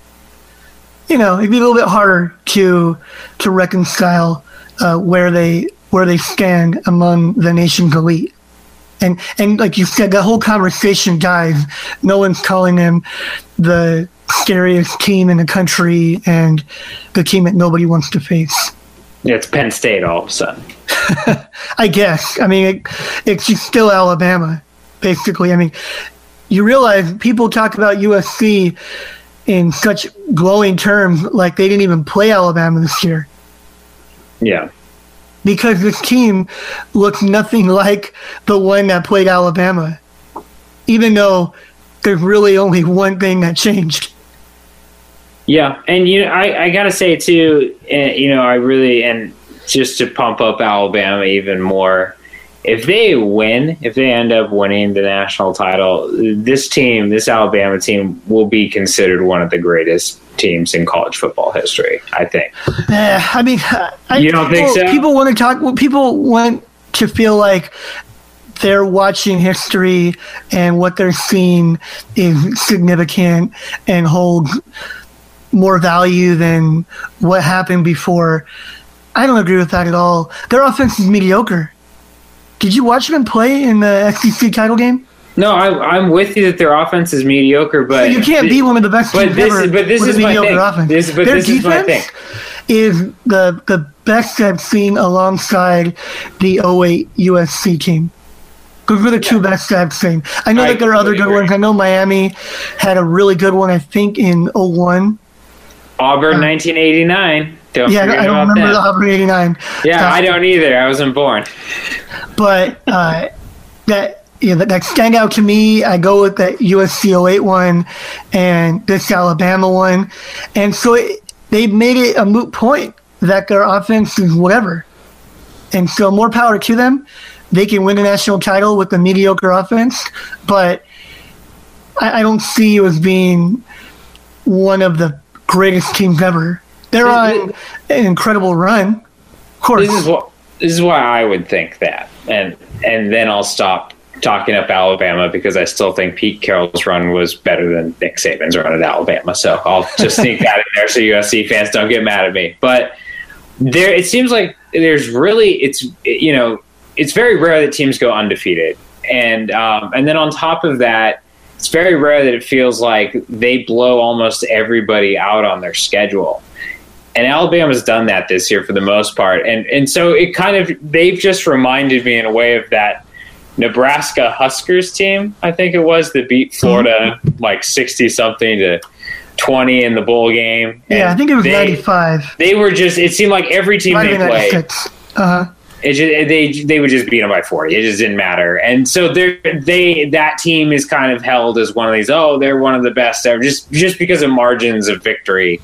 you know, it'd be a little bit harder to to reconcile uh, where they where they stand among the nation's elite. And and like you said, the whole conversation dies. No one's calling them the scariest team in the country and the team that nobody wants to face.
Yeah, it's Penn State all of a sudden.
I guess. I mean, it, it's just still Alabama, basically. I mean, you realize people talk about USC in such glowing terms, like they didn't even play Alabama this year.
Yeah.
because this team looks nothing like the one that played Alabama, even though there's really only one thing that changed.
Yeah, and you know, I, I gotta say too, uh, you know, I really and just to pump up Alabama even more, if they win, if they end up winning the national title, this team, this Alabama team, will be considered one of the greatest teams in college football history. I think.
Yeah, I mean, I,
You don't think
people,
so?
People want to talk. well, People want to feel like they're watching history and what they're seeing is significant and holds more value than what happened before. I don't agree with that at all. Their offense is mediocre. Did you watch them play in the SEC title game?
No, I, I'm with you that their offense is mediocre, but
you can't be one of the best
But this,
ever
but this is
a
my
mediocre
thing.
offense.
This, but
Their
this is my thing.
defense is the the best I've seen alongside the 08 USC team. Those were the two best I've seen. I know
I
that there are other good ones. I know Miami had a really good one. I think in 01.
Auburn, 1989. Don't
Yeah, I don't remember the. Auburn 89.
Yeah,
Uh,
I don't either. I wasn't born.
but uh, that yeah, that, that stand out to me. I go with that USC 08 one and this Alabama one, and so it, they made it a moot point that their offense is whatever, and so more power to them. They can win a national title with a mediocre offense, but I, I don't see you as being one of the greatest teams ever. They're on an incredible run. Of course,
This is what this is why I would think that, and and then I'll stop talking up Alabama because I still think Pete Carroll's run was better than Nick Saban's run at Alabama. So I'll just sneak that in there so USC fans don't get mad at me. But there, it seems like there's really it's you know it's very rare that teams go undefeated, and um, and then on top of that. It's very rare that it feels like they blow almost everybody out on their schedule and Alabama's done that this year for the most part, and and so it kind of they've just reminded me in a way of that Nebraska Huskers team. I think it was that beat Florida like sixty something to twenty in the bowl game.
yeah, I think it was
they,
95.
They were just. It seemed like every team they played.
96. Uh-huh.
It just, they they would just beat them by forty. It just didn't matter. And so they they that team is kind of held as one of these. Oh, they're one of the best ever, just just because of margins of victory.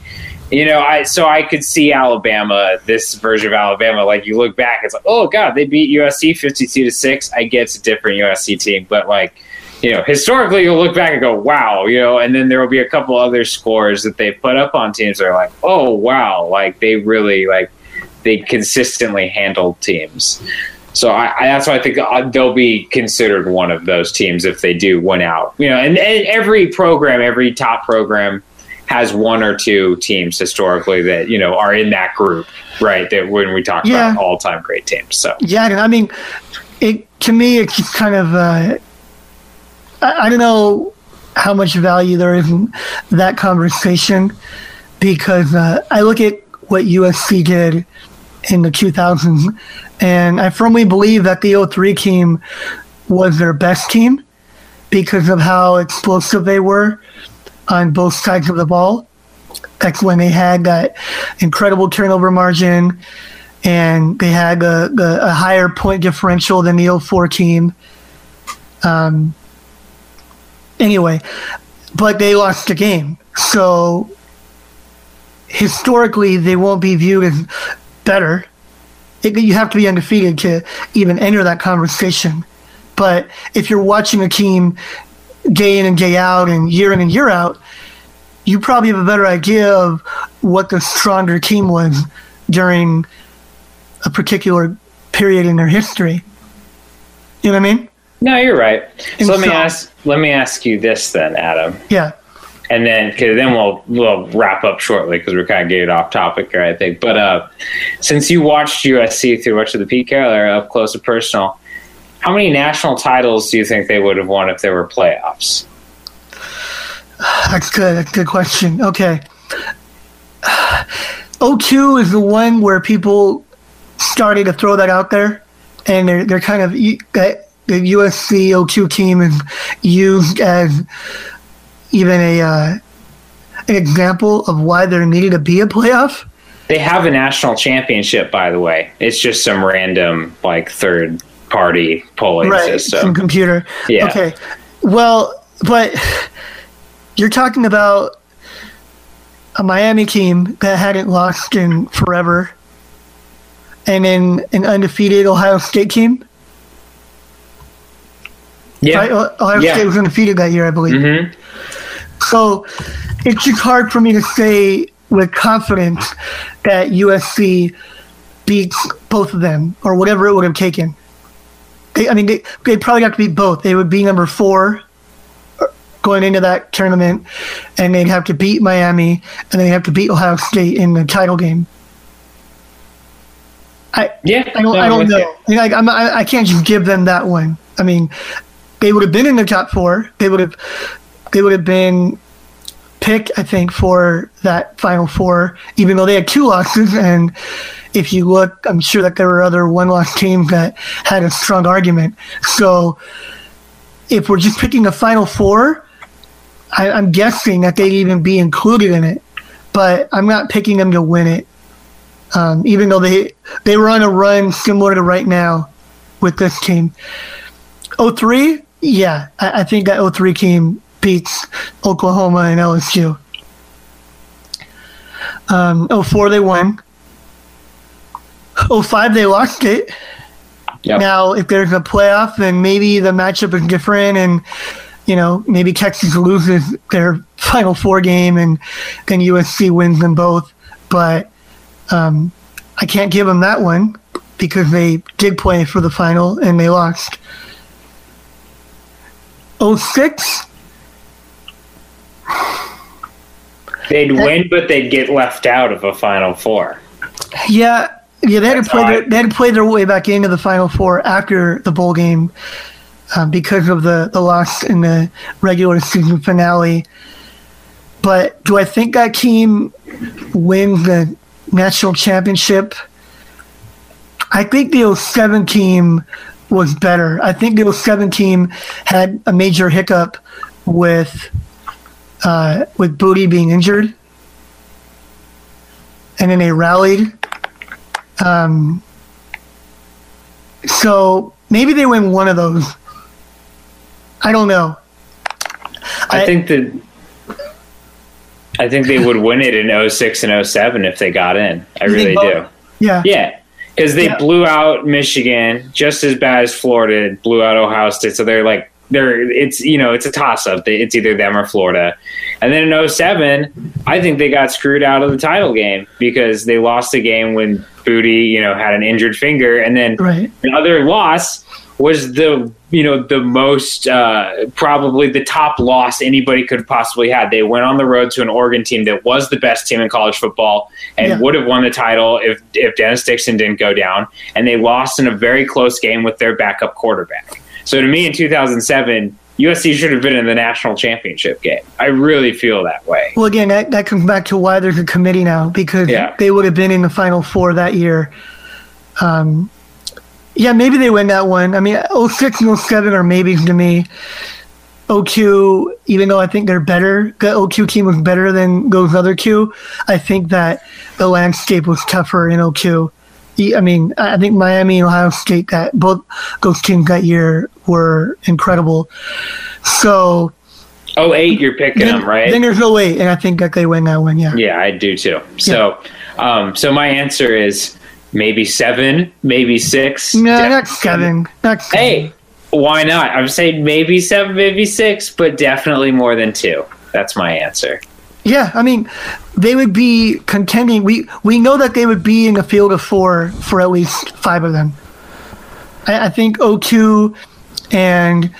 You know, I so I could see Alabama, this version of Alabama. Like you look back, it's like, oh god, they beat USC fifty-two to six. I get it's a different USC team, but like, you know, historically, you'll look back and go, wow, you know, and then there will be a couple other scores that they put up on teams that are like, oh wow, like they really like they consistently handled teams. So I, I, that's why I think uh, they'll be considered one of those teams if they do win out. You know, and, and every program, every top program has one or two teams historically that you know are in that group, right? That when we talk
Yeah.
about all-time great teams. So
Yeah, I mean, it to me, it's kind of. Uh, I, I don't know how much value there is in that conversation because uh, I look at what USC did in the 2000s, and I firmly believe that the 03 team was their best team because of how explosive they were on both sides of the ball. That's when they had that incredible turnover margin and they had a, a, a higher point differential than the 04 team. Um, anyway, but they lost the game. So historically, they won't be viewed as better. It, you have to be undefeated to even enter that conversation. But if you're watching a team day in and day out and year in and year out, you probably have a better idea of what the stronger team was during a particular period in their history. You know what I mean?
no, you're right. So
And
let me ask let me ask you this then, Adam.
Yeah.
And then cause then we'll we'll wrap up shortly because we're kind of getting off topic here, I think. But uh, since you watched USC through much of the Pete Carroll era, up close and personal, how many national titles do you think they would have won if there were playoffs?
That's good. That's a good question. Okay. 02 is the one where people started to throw that out there, and they're, they're kind of the USC 02 team is used as even a uh, an example of why there needed to be a playoff.
They have a national championship, by the way. It's just some random like third party polling
right,
system.
some computer.
Yeah.
Okay. Well, but you're talking about a Miami team that hadn't lost in forever, and then an undefeated Ohio State team.
Yeah.
Oh- Ohio
Yeah.
State was undefeated that year, I believe.
Mhm.
So it's just hard for me to say with confidence that USC beats both of them or whatever it would have taken. They, I mean, they, they probably have to beat both. They would be number four uh, going into that tournament, and they'd have to beat Miami, and they'd have to beat Ohio State in the title game. I
Yeah.
I don't,
no,
I don't know.
you.
Like, I'm, I, I can't just give them that one. I mean, they would have been in the top four. They would have, they would have been picked, I think, for that final four, even though they had two losses. And if you look, I'm sure that there were other one-loss teams that had a strong argument. So, if we're just picking a final four, I, I'm guessing that they'd even be included in it. But I'm not picking them to win it um, even though they they were on a run similar to right now with this team. 03, yeah, I, I think that 03 team beats Oklahoma and LSU. Um, 04 they won. 05 they lost it.
Yep.
Now, if there's a playoff, then maybe the matchup is different, and you know maybe Texas loses their Final Four game, and then USC wins them both. But um, I can't give them that one because they did play for the final and they lost. 06,
They'd win, but they'd get left out of a Final Four.
yeah, yeah, they had to play. Their, they had to play their way back into the final four after the bowl game um, because of the the loss in the regular season finale. But do I think that team wins the national championship? I think the 07 team was better. I think the 07 team had a major hiccup with uh, with Booty being injured, and then they rallied. Um, so maybe they win one of those. I don't know.
I,
I-
think that I think they would win it in 06 and 07 if they got in. I really do.
Yeah.
Yeah. Because they
Yeah.
blew out Michigan just as bad as Florida blew out Ohio State. So they're like, they're it's you know it's a toss up. It's either them or Florida. And then in 07, I think they got screwed out of the title game because they lost the game when Booty you know had an injured finger, and then
Right.
the other loss was the you know the most uh, probably the top loss anybody could possibly had. They went on the road to an Oregon team that was the best team in college football and
Yeah.
would have won the title if if Dennis Dixon didn't go down. And they lost in a very close game with their backup quarterback. So to me, in 2007. USC should have been in the national championship game. I really feel that way.
Well, again, that, that comes back to why there's a committee now because
Yeah.
they would have been in the final four that year. Um, yeah, maybe they win that one. I mean, 06 and 07 are maybes to me. 02, even though I think they're better, the 02 team was better than those other two. I think that the landscape was tougher in 02. I mean, I think Miami and Ohio State, that both those teams that year were incredible. So
08, you're picking
then,
them, right?
then there's no way, and I think that they win that one. Yeah.
Yeah, I do too. So, um, so my answer is maybe seven, maybe six.
No,
Def-
not seven. Not seven.
Hey, why not? I'm saying maybe seven, maybe six, but definitely more than two. That's my answer.
Yeah, I mean, they would be contending. We we know that they would be in the field of four for at least five of them. I, I think 02 and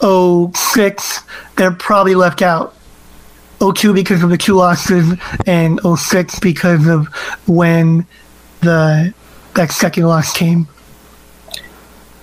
06, they're probably left out. 02 because of the two losses, and 06 because of when the that second loss came.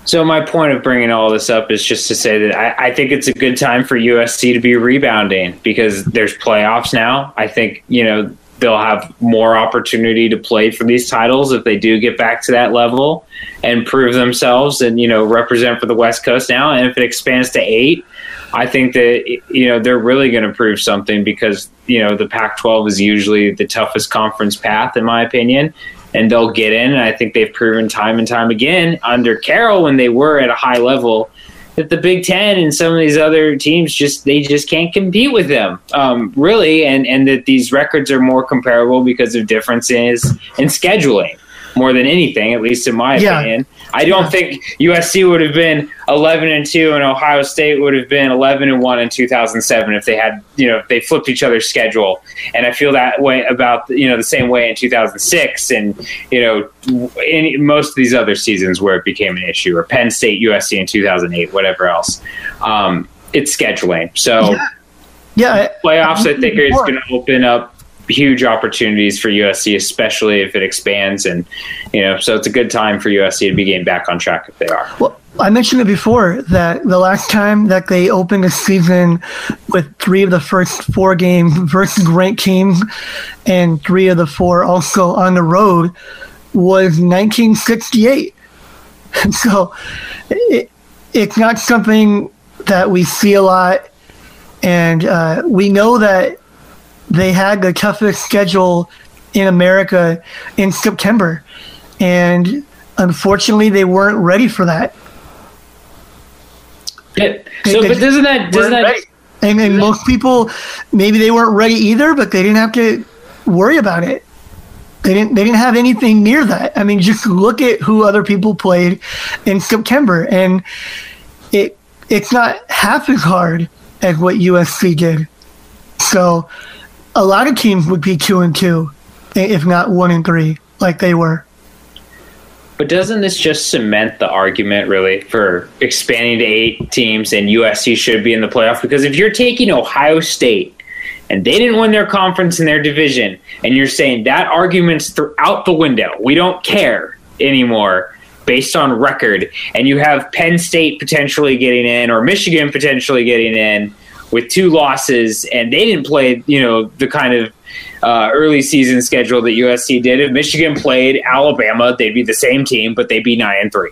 So my point of bringing all this up is just to say that I, I think it's a good time for USC to be rebounding because there's playoffs now. I think you know they'll have more opportunity to play for these titles if they do get back to that level and prove themselves and you know represent for the West Coast now. And if it expands to eight, I think that you know they're really going to prove something because you know the Pac-12 is usually the toughest conference path, in my opinion, and they'll get in. And I think they've proven time and time again under Carroll when they were at a high level that the Big Ten and some of these other teams just they just can't compete with them, um, really, and and that these records are more comparable because of differences in scheduling more than anything, at least in my
Yeah.
opinion. I don't think USC would have been 11 and 2 and Ohio State would have been 11 and 1 in 2007 if they had, you know, if they flipped each other's schedule. And I feel that way about, you know, the same way in 2006 and, you know, in most of these other seasons where it became an issue or Penn State, USC in 2008, whatever else. Um, it's scheduling. So
Yeah, I-
playoffs, I think, is going to open up huge opportunities for USC, especially if it expands. And, you know, so it's a good time for USC to be getting back on track if they are.
Well, I mentioned it before that the last time that they opened a season with three of the first four games versus ranked teams and three of the four also on the road was 1968. so it, it's not something that we see a lot. And uh, we know that they had the toughest schedule in America in September. And unfortunately, they weren't ready for that.
Yeah. So,
They-
but doesn't that doesn't that
ready. And, and most people, maybe they weren't ready either, but they didn't have to worry about it. They didn't. They didn't have anything near that. I mean, just look at who other people played in September, and it it's not half as hard as what USC did. So, a lot of teams would be two and two, if not one and three, like they were.
But doesn't this just cement the argument really for expanding to eight teams and USC should be in the playoff? Because if you're taking Ohio State and they didn't win their conference in their division, and you're saying that argument's throughout the window, we don't care anymore based on record, and you have Penn State potentially getting in or Michigan potentially getting in with two losses, and they didn't play, you know, the kind of uh, early season schedule that USC did. If Michigan played Alabama, they'd be the same team, but they'd be nine and three,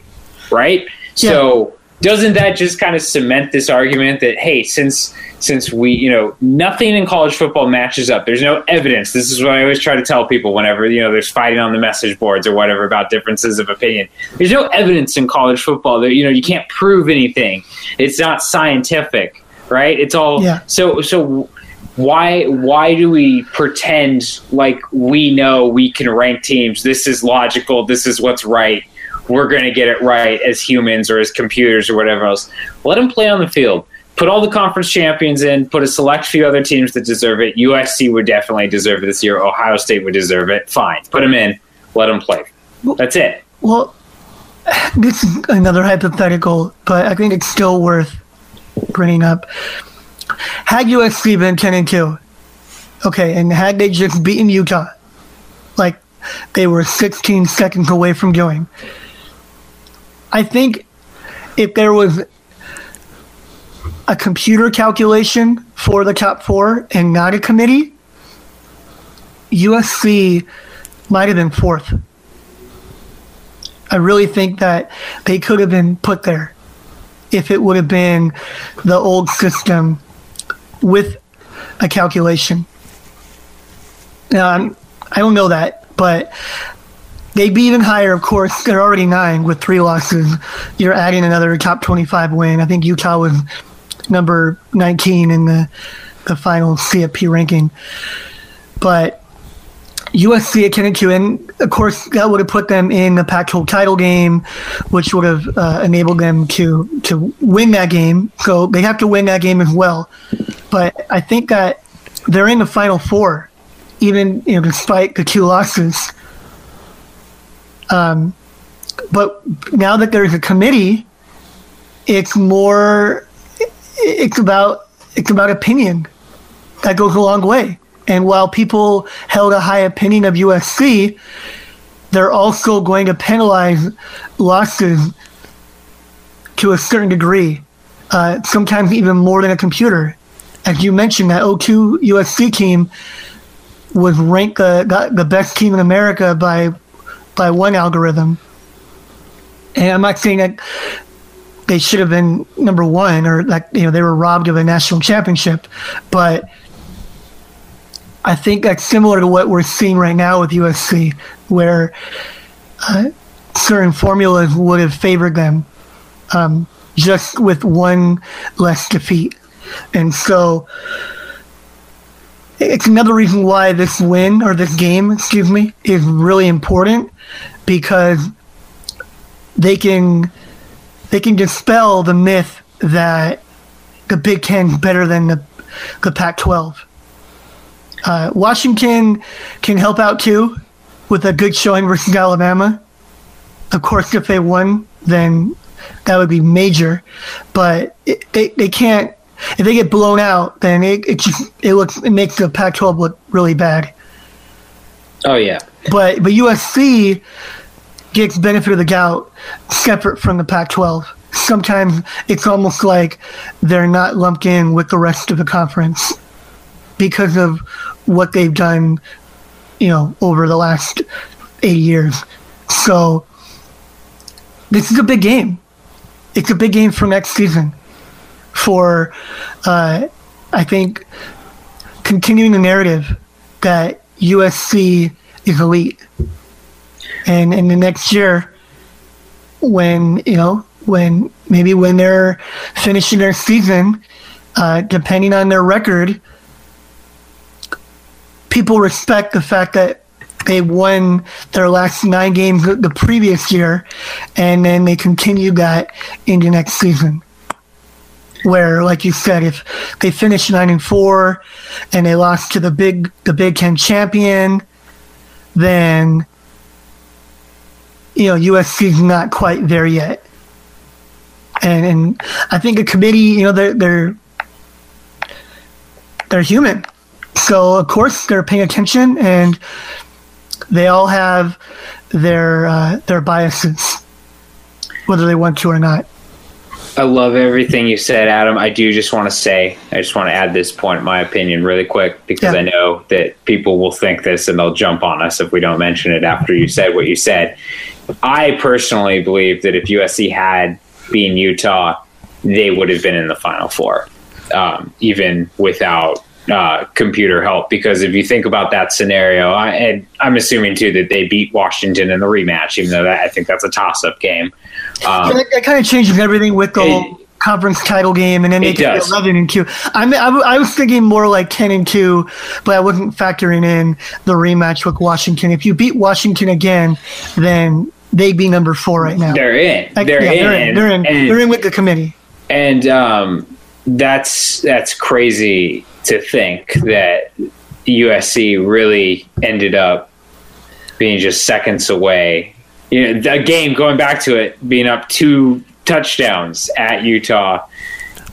right? So doesn't that just kind of cement this argument that hey, since since we you know nothing in college football matches up, there's no evidence. This is what I always try to tell people whenever you know there's fighting on the message boards or whatever about differences of opinion. There's no evidence in college football that you know you can't prove anything. It's not scientific, right? It's all
Yeah.
so so why why do we pretend like we know we can rank teams? This is logical. This is what's right. We're going to get it right as humans or as computers or whatever else. Let them play on the field. Put all the conference champions in. Put a select few other teams that deserve it. Usc would definitely deserve it this year. Ohio state would deserve it. Fine. Put them in. Let them play. That's it.
Well, this is another hypothetical, but I think it's still worth bringing up. Had USC been 10 and 2, okay, and had they just beaten Utah, like they were 16 seconds away from doing, I think if there was a computer calculation for the top four and not a committee, USC might have been fourth. I really think that they could have been put there if it would have been the old system with a calculation. I'm, I don't know that, but they'd be even higher, of course. They're already nine with three losses. You're adding another top 25 win. I think Utah was number 19 in the, the final CFP ranking. But USC at 10 and 2, and of course, that would have put them in the Pac 12 title game, which would have uh, enabled them to, to win that game. So they have to win that game as well. But I think that they're in the final four, even you know, despite the two losses. Um, but now that there's a committee, it's more, it's about, it's about opinion. That goes a long way. And while people held a high opinion of USC, they're also going to penalize losses to a certain degree, uh, sometimes even more than a computer. As you mentioned, that 02 USC team was ranked got the best team in America by by one algorithm. And I'm not saying that they should have been number one, or like you know they were robbed of a national championship. But I think that's similar to what we're seeing right now with USC, where uh, certain formulas would have favored them um, just with one less defeat, and so it's another reason why this win or this game, excuse me, is really important because they can they can dispel the myth that the Big Ten is better than the the Pac-12. Uh, Washington can help out too with a good showing versus Alabama. Of course, if they won, then that would be major. But it, they they can't. If they get blown out, then it, it just it looks it makes the Pac-12 look really bad.
Oh yeah.
But but USC gets benefit of the doubt separate from the Pac-12. Sometimes it's almost like they're not lumped in with the rest of the conference because of what they've done, you know, over the last eight years. So this is a big game. It's a big game for next season. For uh, I think continuing the narrative that USC is elite and in the next year when you know when maybe when they're finishing their season uh, depending on their record people respect the fact that they won their last nine games the previous year and then they continue that into next season. Where like you said if they finish nine and four and they lost to the big the big ten champion then you know USC's not quite there yet, and and I think a committee, you know, they're they're they're human, so of course they're paying attention, and they all have their uh, their biases, whether they want to or not.
I love everything you said, Adam. I do just want to say, I just want to add this point, my opinion, really quick, because
Yeah.
I know that people will think this and they'll jump on us if we don't mention it after you said what you said. I personally believe that if USC had been Utah, they would have been in the Final Four, um, even without uh, computer help. Because if you think about that scenario, I, and I'm assuming too that they beat Washington in the rematch, even though that, I think that's a toss-up game. Um,
that, that kind of changes everything with the whole conference title game, and then they
It
get eleven and two. I, mean, I, w- I was thinking more like ten and two, but I wasn't factoring in the rematch with Washington. If you beat Washington again, then they'd be number four right now.
they're in.
Like,
They're,
yeah,
in.
they're in. They're in.
and-
They're in with the committee.
and um, that's that's crazy to think that USC really ended up being just seconds away. You know, the game going back to it, being up two touchdowns at Utah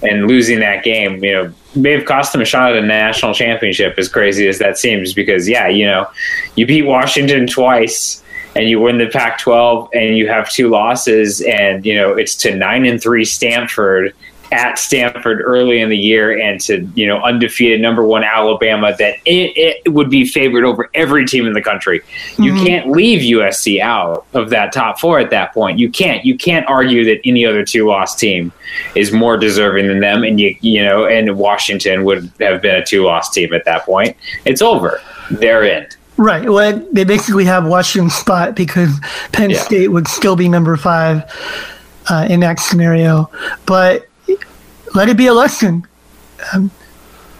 and losing that game, you know, may have cost them a shot at a national championship. As crazy as that seems, because yeah, you know, you beat Washington twice and you win the Pac-12 and you have two losses and you know it's to 9 and 3 Stanford at Stanford early in the year and to you know undefeated number 1 Alabama that it, it would be favored over every team in the country. You can't leave USC out of that top 4 at that point. You can't you can't argue that any other two loss team is more deserving than them and you you know and Washington would have been a two loss team at that point. It's over. They're in.
Right. Well, they basically have Washington spot because Penn
Yeah.
State would still be number five uh, in that scenario. But let it be a lesson. Um,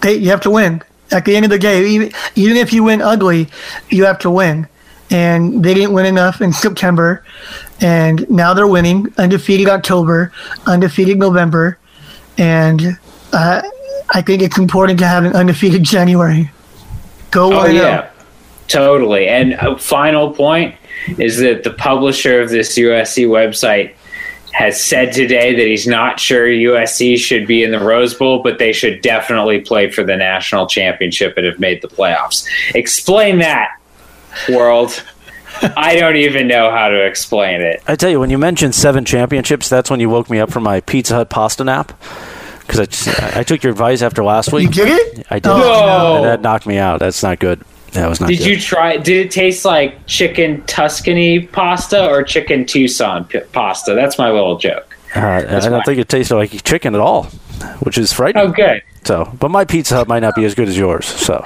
they, you have to win. At the end of the day, even, even if you win ugly, you have to win. And they didn't win enough in September. And now they're winning. Undefeated October, undefeated November. And uh, I think it's important to have an undefeated January. Go
Oh
1-0.
yeah, totally. And a final point is that the publisher of this USC website has said today that he's not sure USC should be in the Rose Bowl, but they should definitely play for the national championship and have made the playoffs. Explain that, world. I don't even know how to explain it.
I tell you, when you mentioned seven championships, that's when you woke me up from my Pizza Hut pasta nap. Because I, I took your advice after last week.
You did it?
I did.
Oh,
No.
And that knocked me out. That's not good. That was not
Did
good.
you try? Did it taste like chicken Tuscany pasta or chicken Tucson p- pasta? That's my little joke.
Uh, I don't
why.
think it tasted like chicken at all, which is frightening.
Oh, good.
So, but my Pizza Hut might not be as good as yours. So,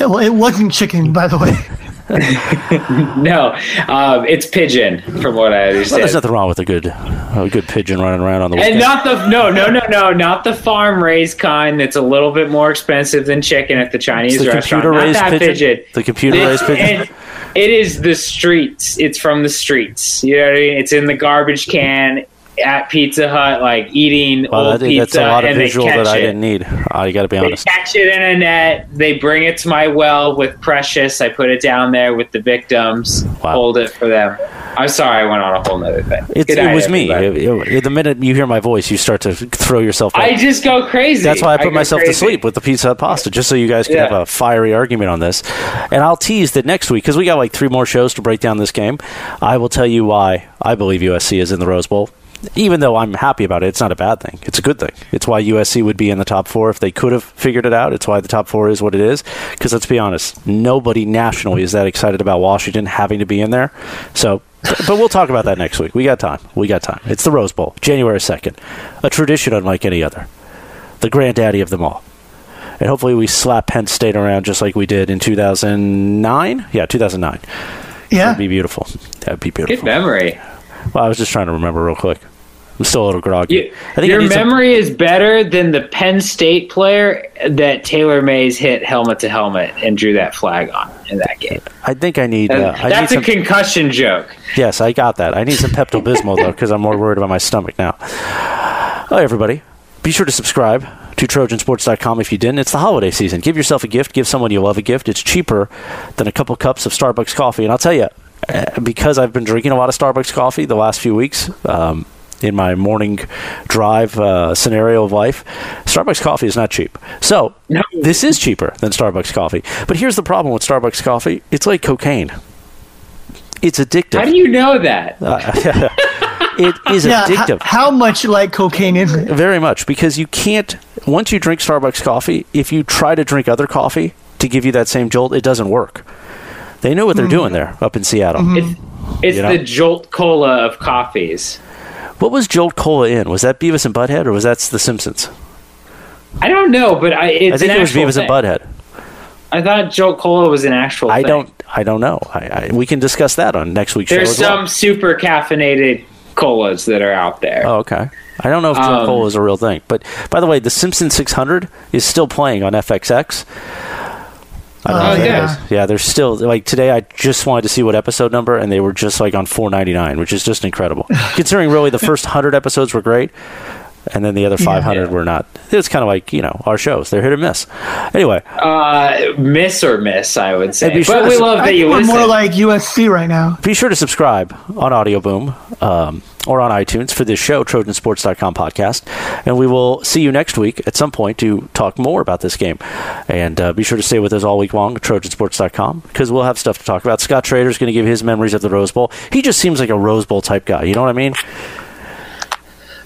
It, well, it wasn't chicken, by the way.
No, um, it's pigeon, from what I
well,
understand.
there's nothing wrong with a good, a good pigeon running around on the
and
weekend.
not the no no no no not the farm raised kind that's a little bit more expensive than chicken at the Chinese
It's the
restaurant.
computer-raised pigeon?
pigeon.
The computer-raised
It's-
pigeon?
it- it is the streets. It's from the streets. You know what I mean? It's in the garbage can at Pizza Hut, like eating
Well,
old
I
pizza,
that's a lot of
and
visual
they catch
that I
it.
didn't need. I got to be honest.
They catch it in a net. They bring it to my well with Precious. I put it down there with the victims.
Wow.
Hold it for them. I'm sorry, I went on a whole nother thing.
It's, it was me. It- it- the minute you hear my voice, you start to throw yourself.
I just go crazy.
That's why I put
go
myself to sleep with the Pizza Hut pasta, just so you guys can
Yeah.
have a fiery argument on this. And I'll tease that next week, because we got like three more shows to break down this game, I will tell you why I believe USC is in the Rose Bowl. Even though I'm happy about it, it's not a bad thing. It's a good thing. It's why USC would be in the top four if they could have figured it out. It's why the top four is what it is. Because let's be honest, nobody nationally is that excited about Washington having to be in there. So, but we'll talk about that next week. We got time. We got time. It's the Rose Bowl, January 2nd. A tradition unlike any other. The granddaddy of them all and hopefully we slap Penn State around just like we did in 2009. Yeah, 2009.
Yeah.
That'd be beautiful. That'd be beautiful.
Good
beautiful.
memory.
Well, I was just trying to remember real quick. I'm still a little groggy.
You,
I think I
your
some-
memory is better than the Penn State player that Taylor Mays hit helmet to helmet and drew that flag on in that game.
I think I need. Uh, I need
That's a
some,
concussion joke.
yes, I got that. I need some Pepto Bismol though, because I'm more worried about my stomach now. Hi, everybody. Be sure to subscribe to Trojansports.com if you didn't. It's the holiday season. Give yourself a gift. Give someone you love a gift. It's cheaper than a couple cups of Starbucks coffee. And I'll tell you, because I've been drinking a lot of Starbucks coffee the last few weeks, um, in my morning drive uh, scenario of life, Starbucks coffee is not cheap. So
No.
this is cheaper than Starbucks coffee. But here's the problem with Starbucks coffee: it's like cocaine. It's addictive.
How do you know that?
it is
Yeah. h-
addictive.
how much like cocaine is it?
Very much because you can't once you drink Starbucks coffee, if you try to drink other coffee to give you that same jolt, it doesn't work. They know what they're doing there up in Seattle.
It's, it's
You know?
the Jolt Cola of coffees.
What was Jolt Cola in? Was that Beavis and Butthead or was that The Simpsons?
I don't know, but I, it's
I think
an
it was
actual
Beavis
thing.
and Butthead.
I thought Jolt Cola was an actual
I
thing.
don't. I don't know. I, I, we can discuss that on next week's
There's
show. as well.
some super caffeinated colas that are out there.
Oh, okay. I don't know if Jolt
Um,
Cola is a real thing, but by the way, the Simpsons 600 is still playing on FXX. I don't oh, know
Oh,
if
yeah.
yeah. They're still like today. I just wanted to see what episode number, and they were just like on 4.99, which is just incredible. Considering really the first hundred episodes were great, and then the other 500
Yeah.
were not. It's kind of like you know our shows; they're hit or miss. Anyway,
Uh, miss or miss, I would say.
And be
But
sure
we
to-
love
I
that you.
We're more like USC right now.
be sure to subscribe on Audio Boom um, or on iTunes for this show, Trojansports.com podcast. And we will see you next week at some point to talk more about this game. And uh, be sure to stay with us all week long at Trojansports.com because we'll have stuff to talk about. Scott Schrader's going to give his memories of the Rose Bowl. He just seems like a Rose Bowl type guy. You know what I mean?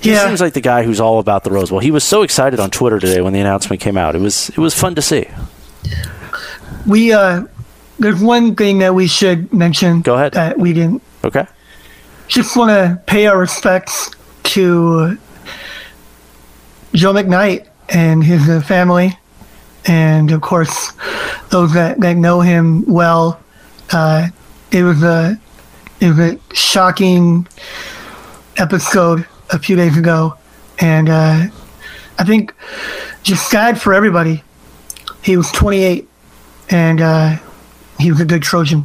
He
Yeah.
seems like the guy who's all about the Rose Bowl. He was so excited on Twitter today when the announcement came out. It was it was fun to see.
We uh, there's one thing that we should mention.
Go ahead.
That we didn't.
Okay.
Just want to pay our respects to Joe McKnight and his uh, family, and of course those that, that know him well. Uh, it was a it was a shocking episode a few days ago, and uh, I think just sad for everybody. He was 28, and uh, he was a good Trojan.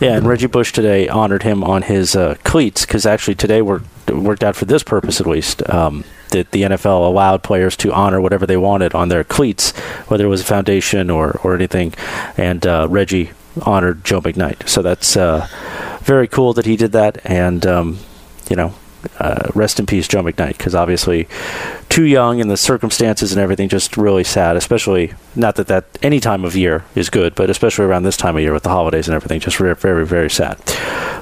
Yeah, and Reggie Bush today honored him on his uh, cleats because actually today worked worked out for this purpose at least. Um, that the NFL allowed players to honor whatever they wanted on their cleats, whether it was a foundation or, or anything. And uh, Reggie honored Joe McKnight, so that's uh, very cool that he did that. And um, you know, uh, rest in peace, Joe McKnight, because obviously too young and the circumstances and everything just really sad. Especially not that that any time of year is good, but especially around this time of year with the holidays and everything, just very very very sad.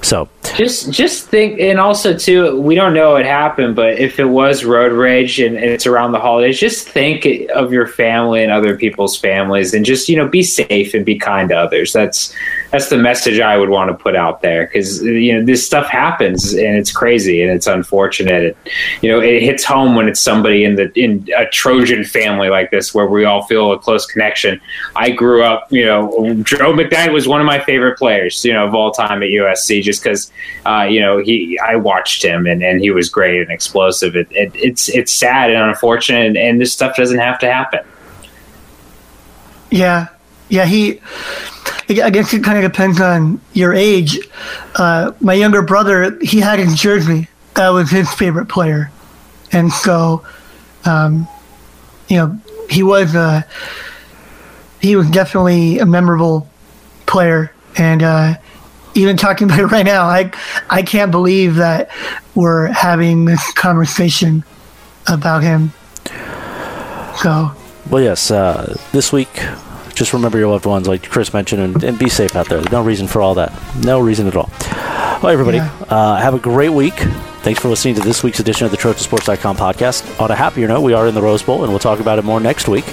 So
Just, just think, and also too, we don't know what happened, but if it was road rage and, and it's around the holidays, just think of your family and other people's families, and just you know, be safe and be kind to others. That's that's the message I would want to put out there because you know this stuff happens and it's crazy and it's unfortunate. It, you know, it hits home when it's somebody in the in a Trojan family like this where we all feel a close connection. I grew up, you know, Joe McKnight was one of my favorite players, you know, of all time at USC just because, uh, you know, he I watched him and, and he was great and explosive. It, it, it's it's sad and unfortunate and, and this stuff doesn't have to happen.
Yeah, yeah. He, I guess it kind of depends on your age. Uh, my younger brother, he had his jersey. That was his favorite player, and so, um, you know, he was uh, he was definitely a memorable player, and uh, even talking about it right now, I I can't believe that we're having this conversation about him. So
Well, yes. Uh, this week, just remember your loved ones, like Chris mentioned, and, and be safe out there. There's no reason for all that. No reason at all. Well, everybody,
Yeah.
uh, have a great week. Thanks for listening to this week's edition of the TrojanSports.com podcast. On a happier note, we are in the Rose Bowl, and we'll talk about it more next week.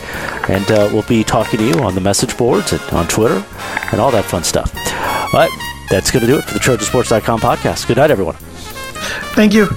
And uh, we'll be talking to you on the message boards and on Twitter and all that fun stuff. But that's going to do it for the TrojanSports.com podcast. Good night, everyone.
thank you.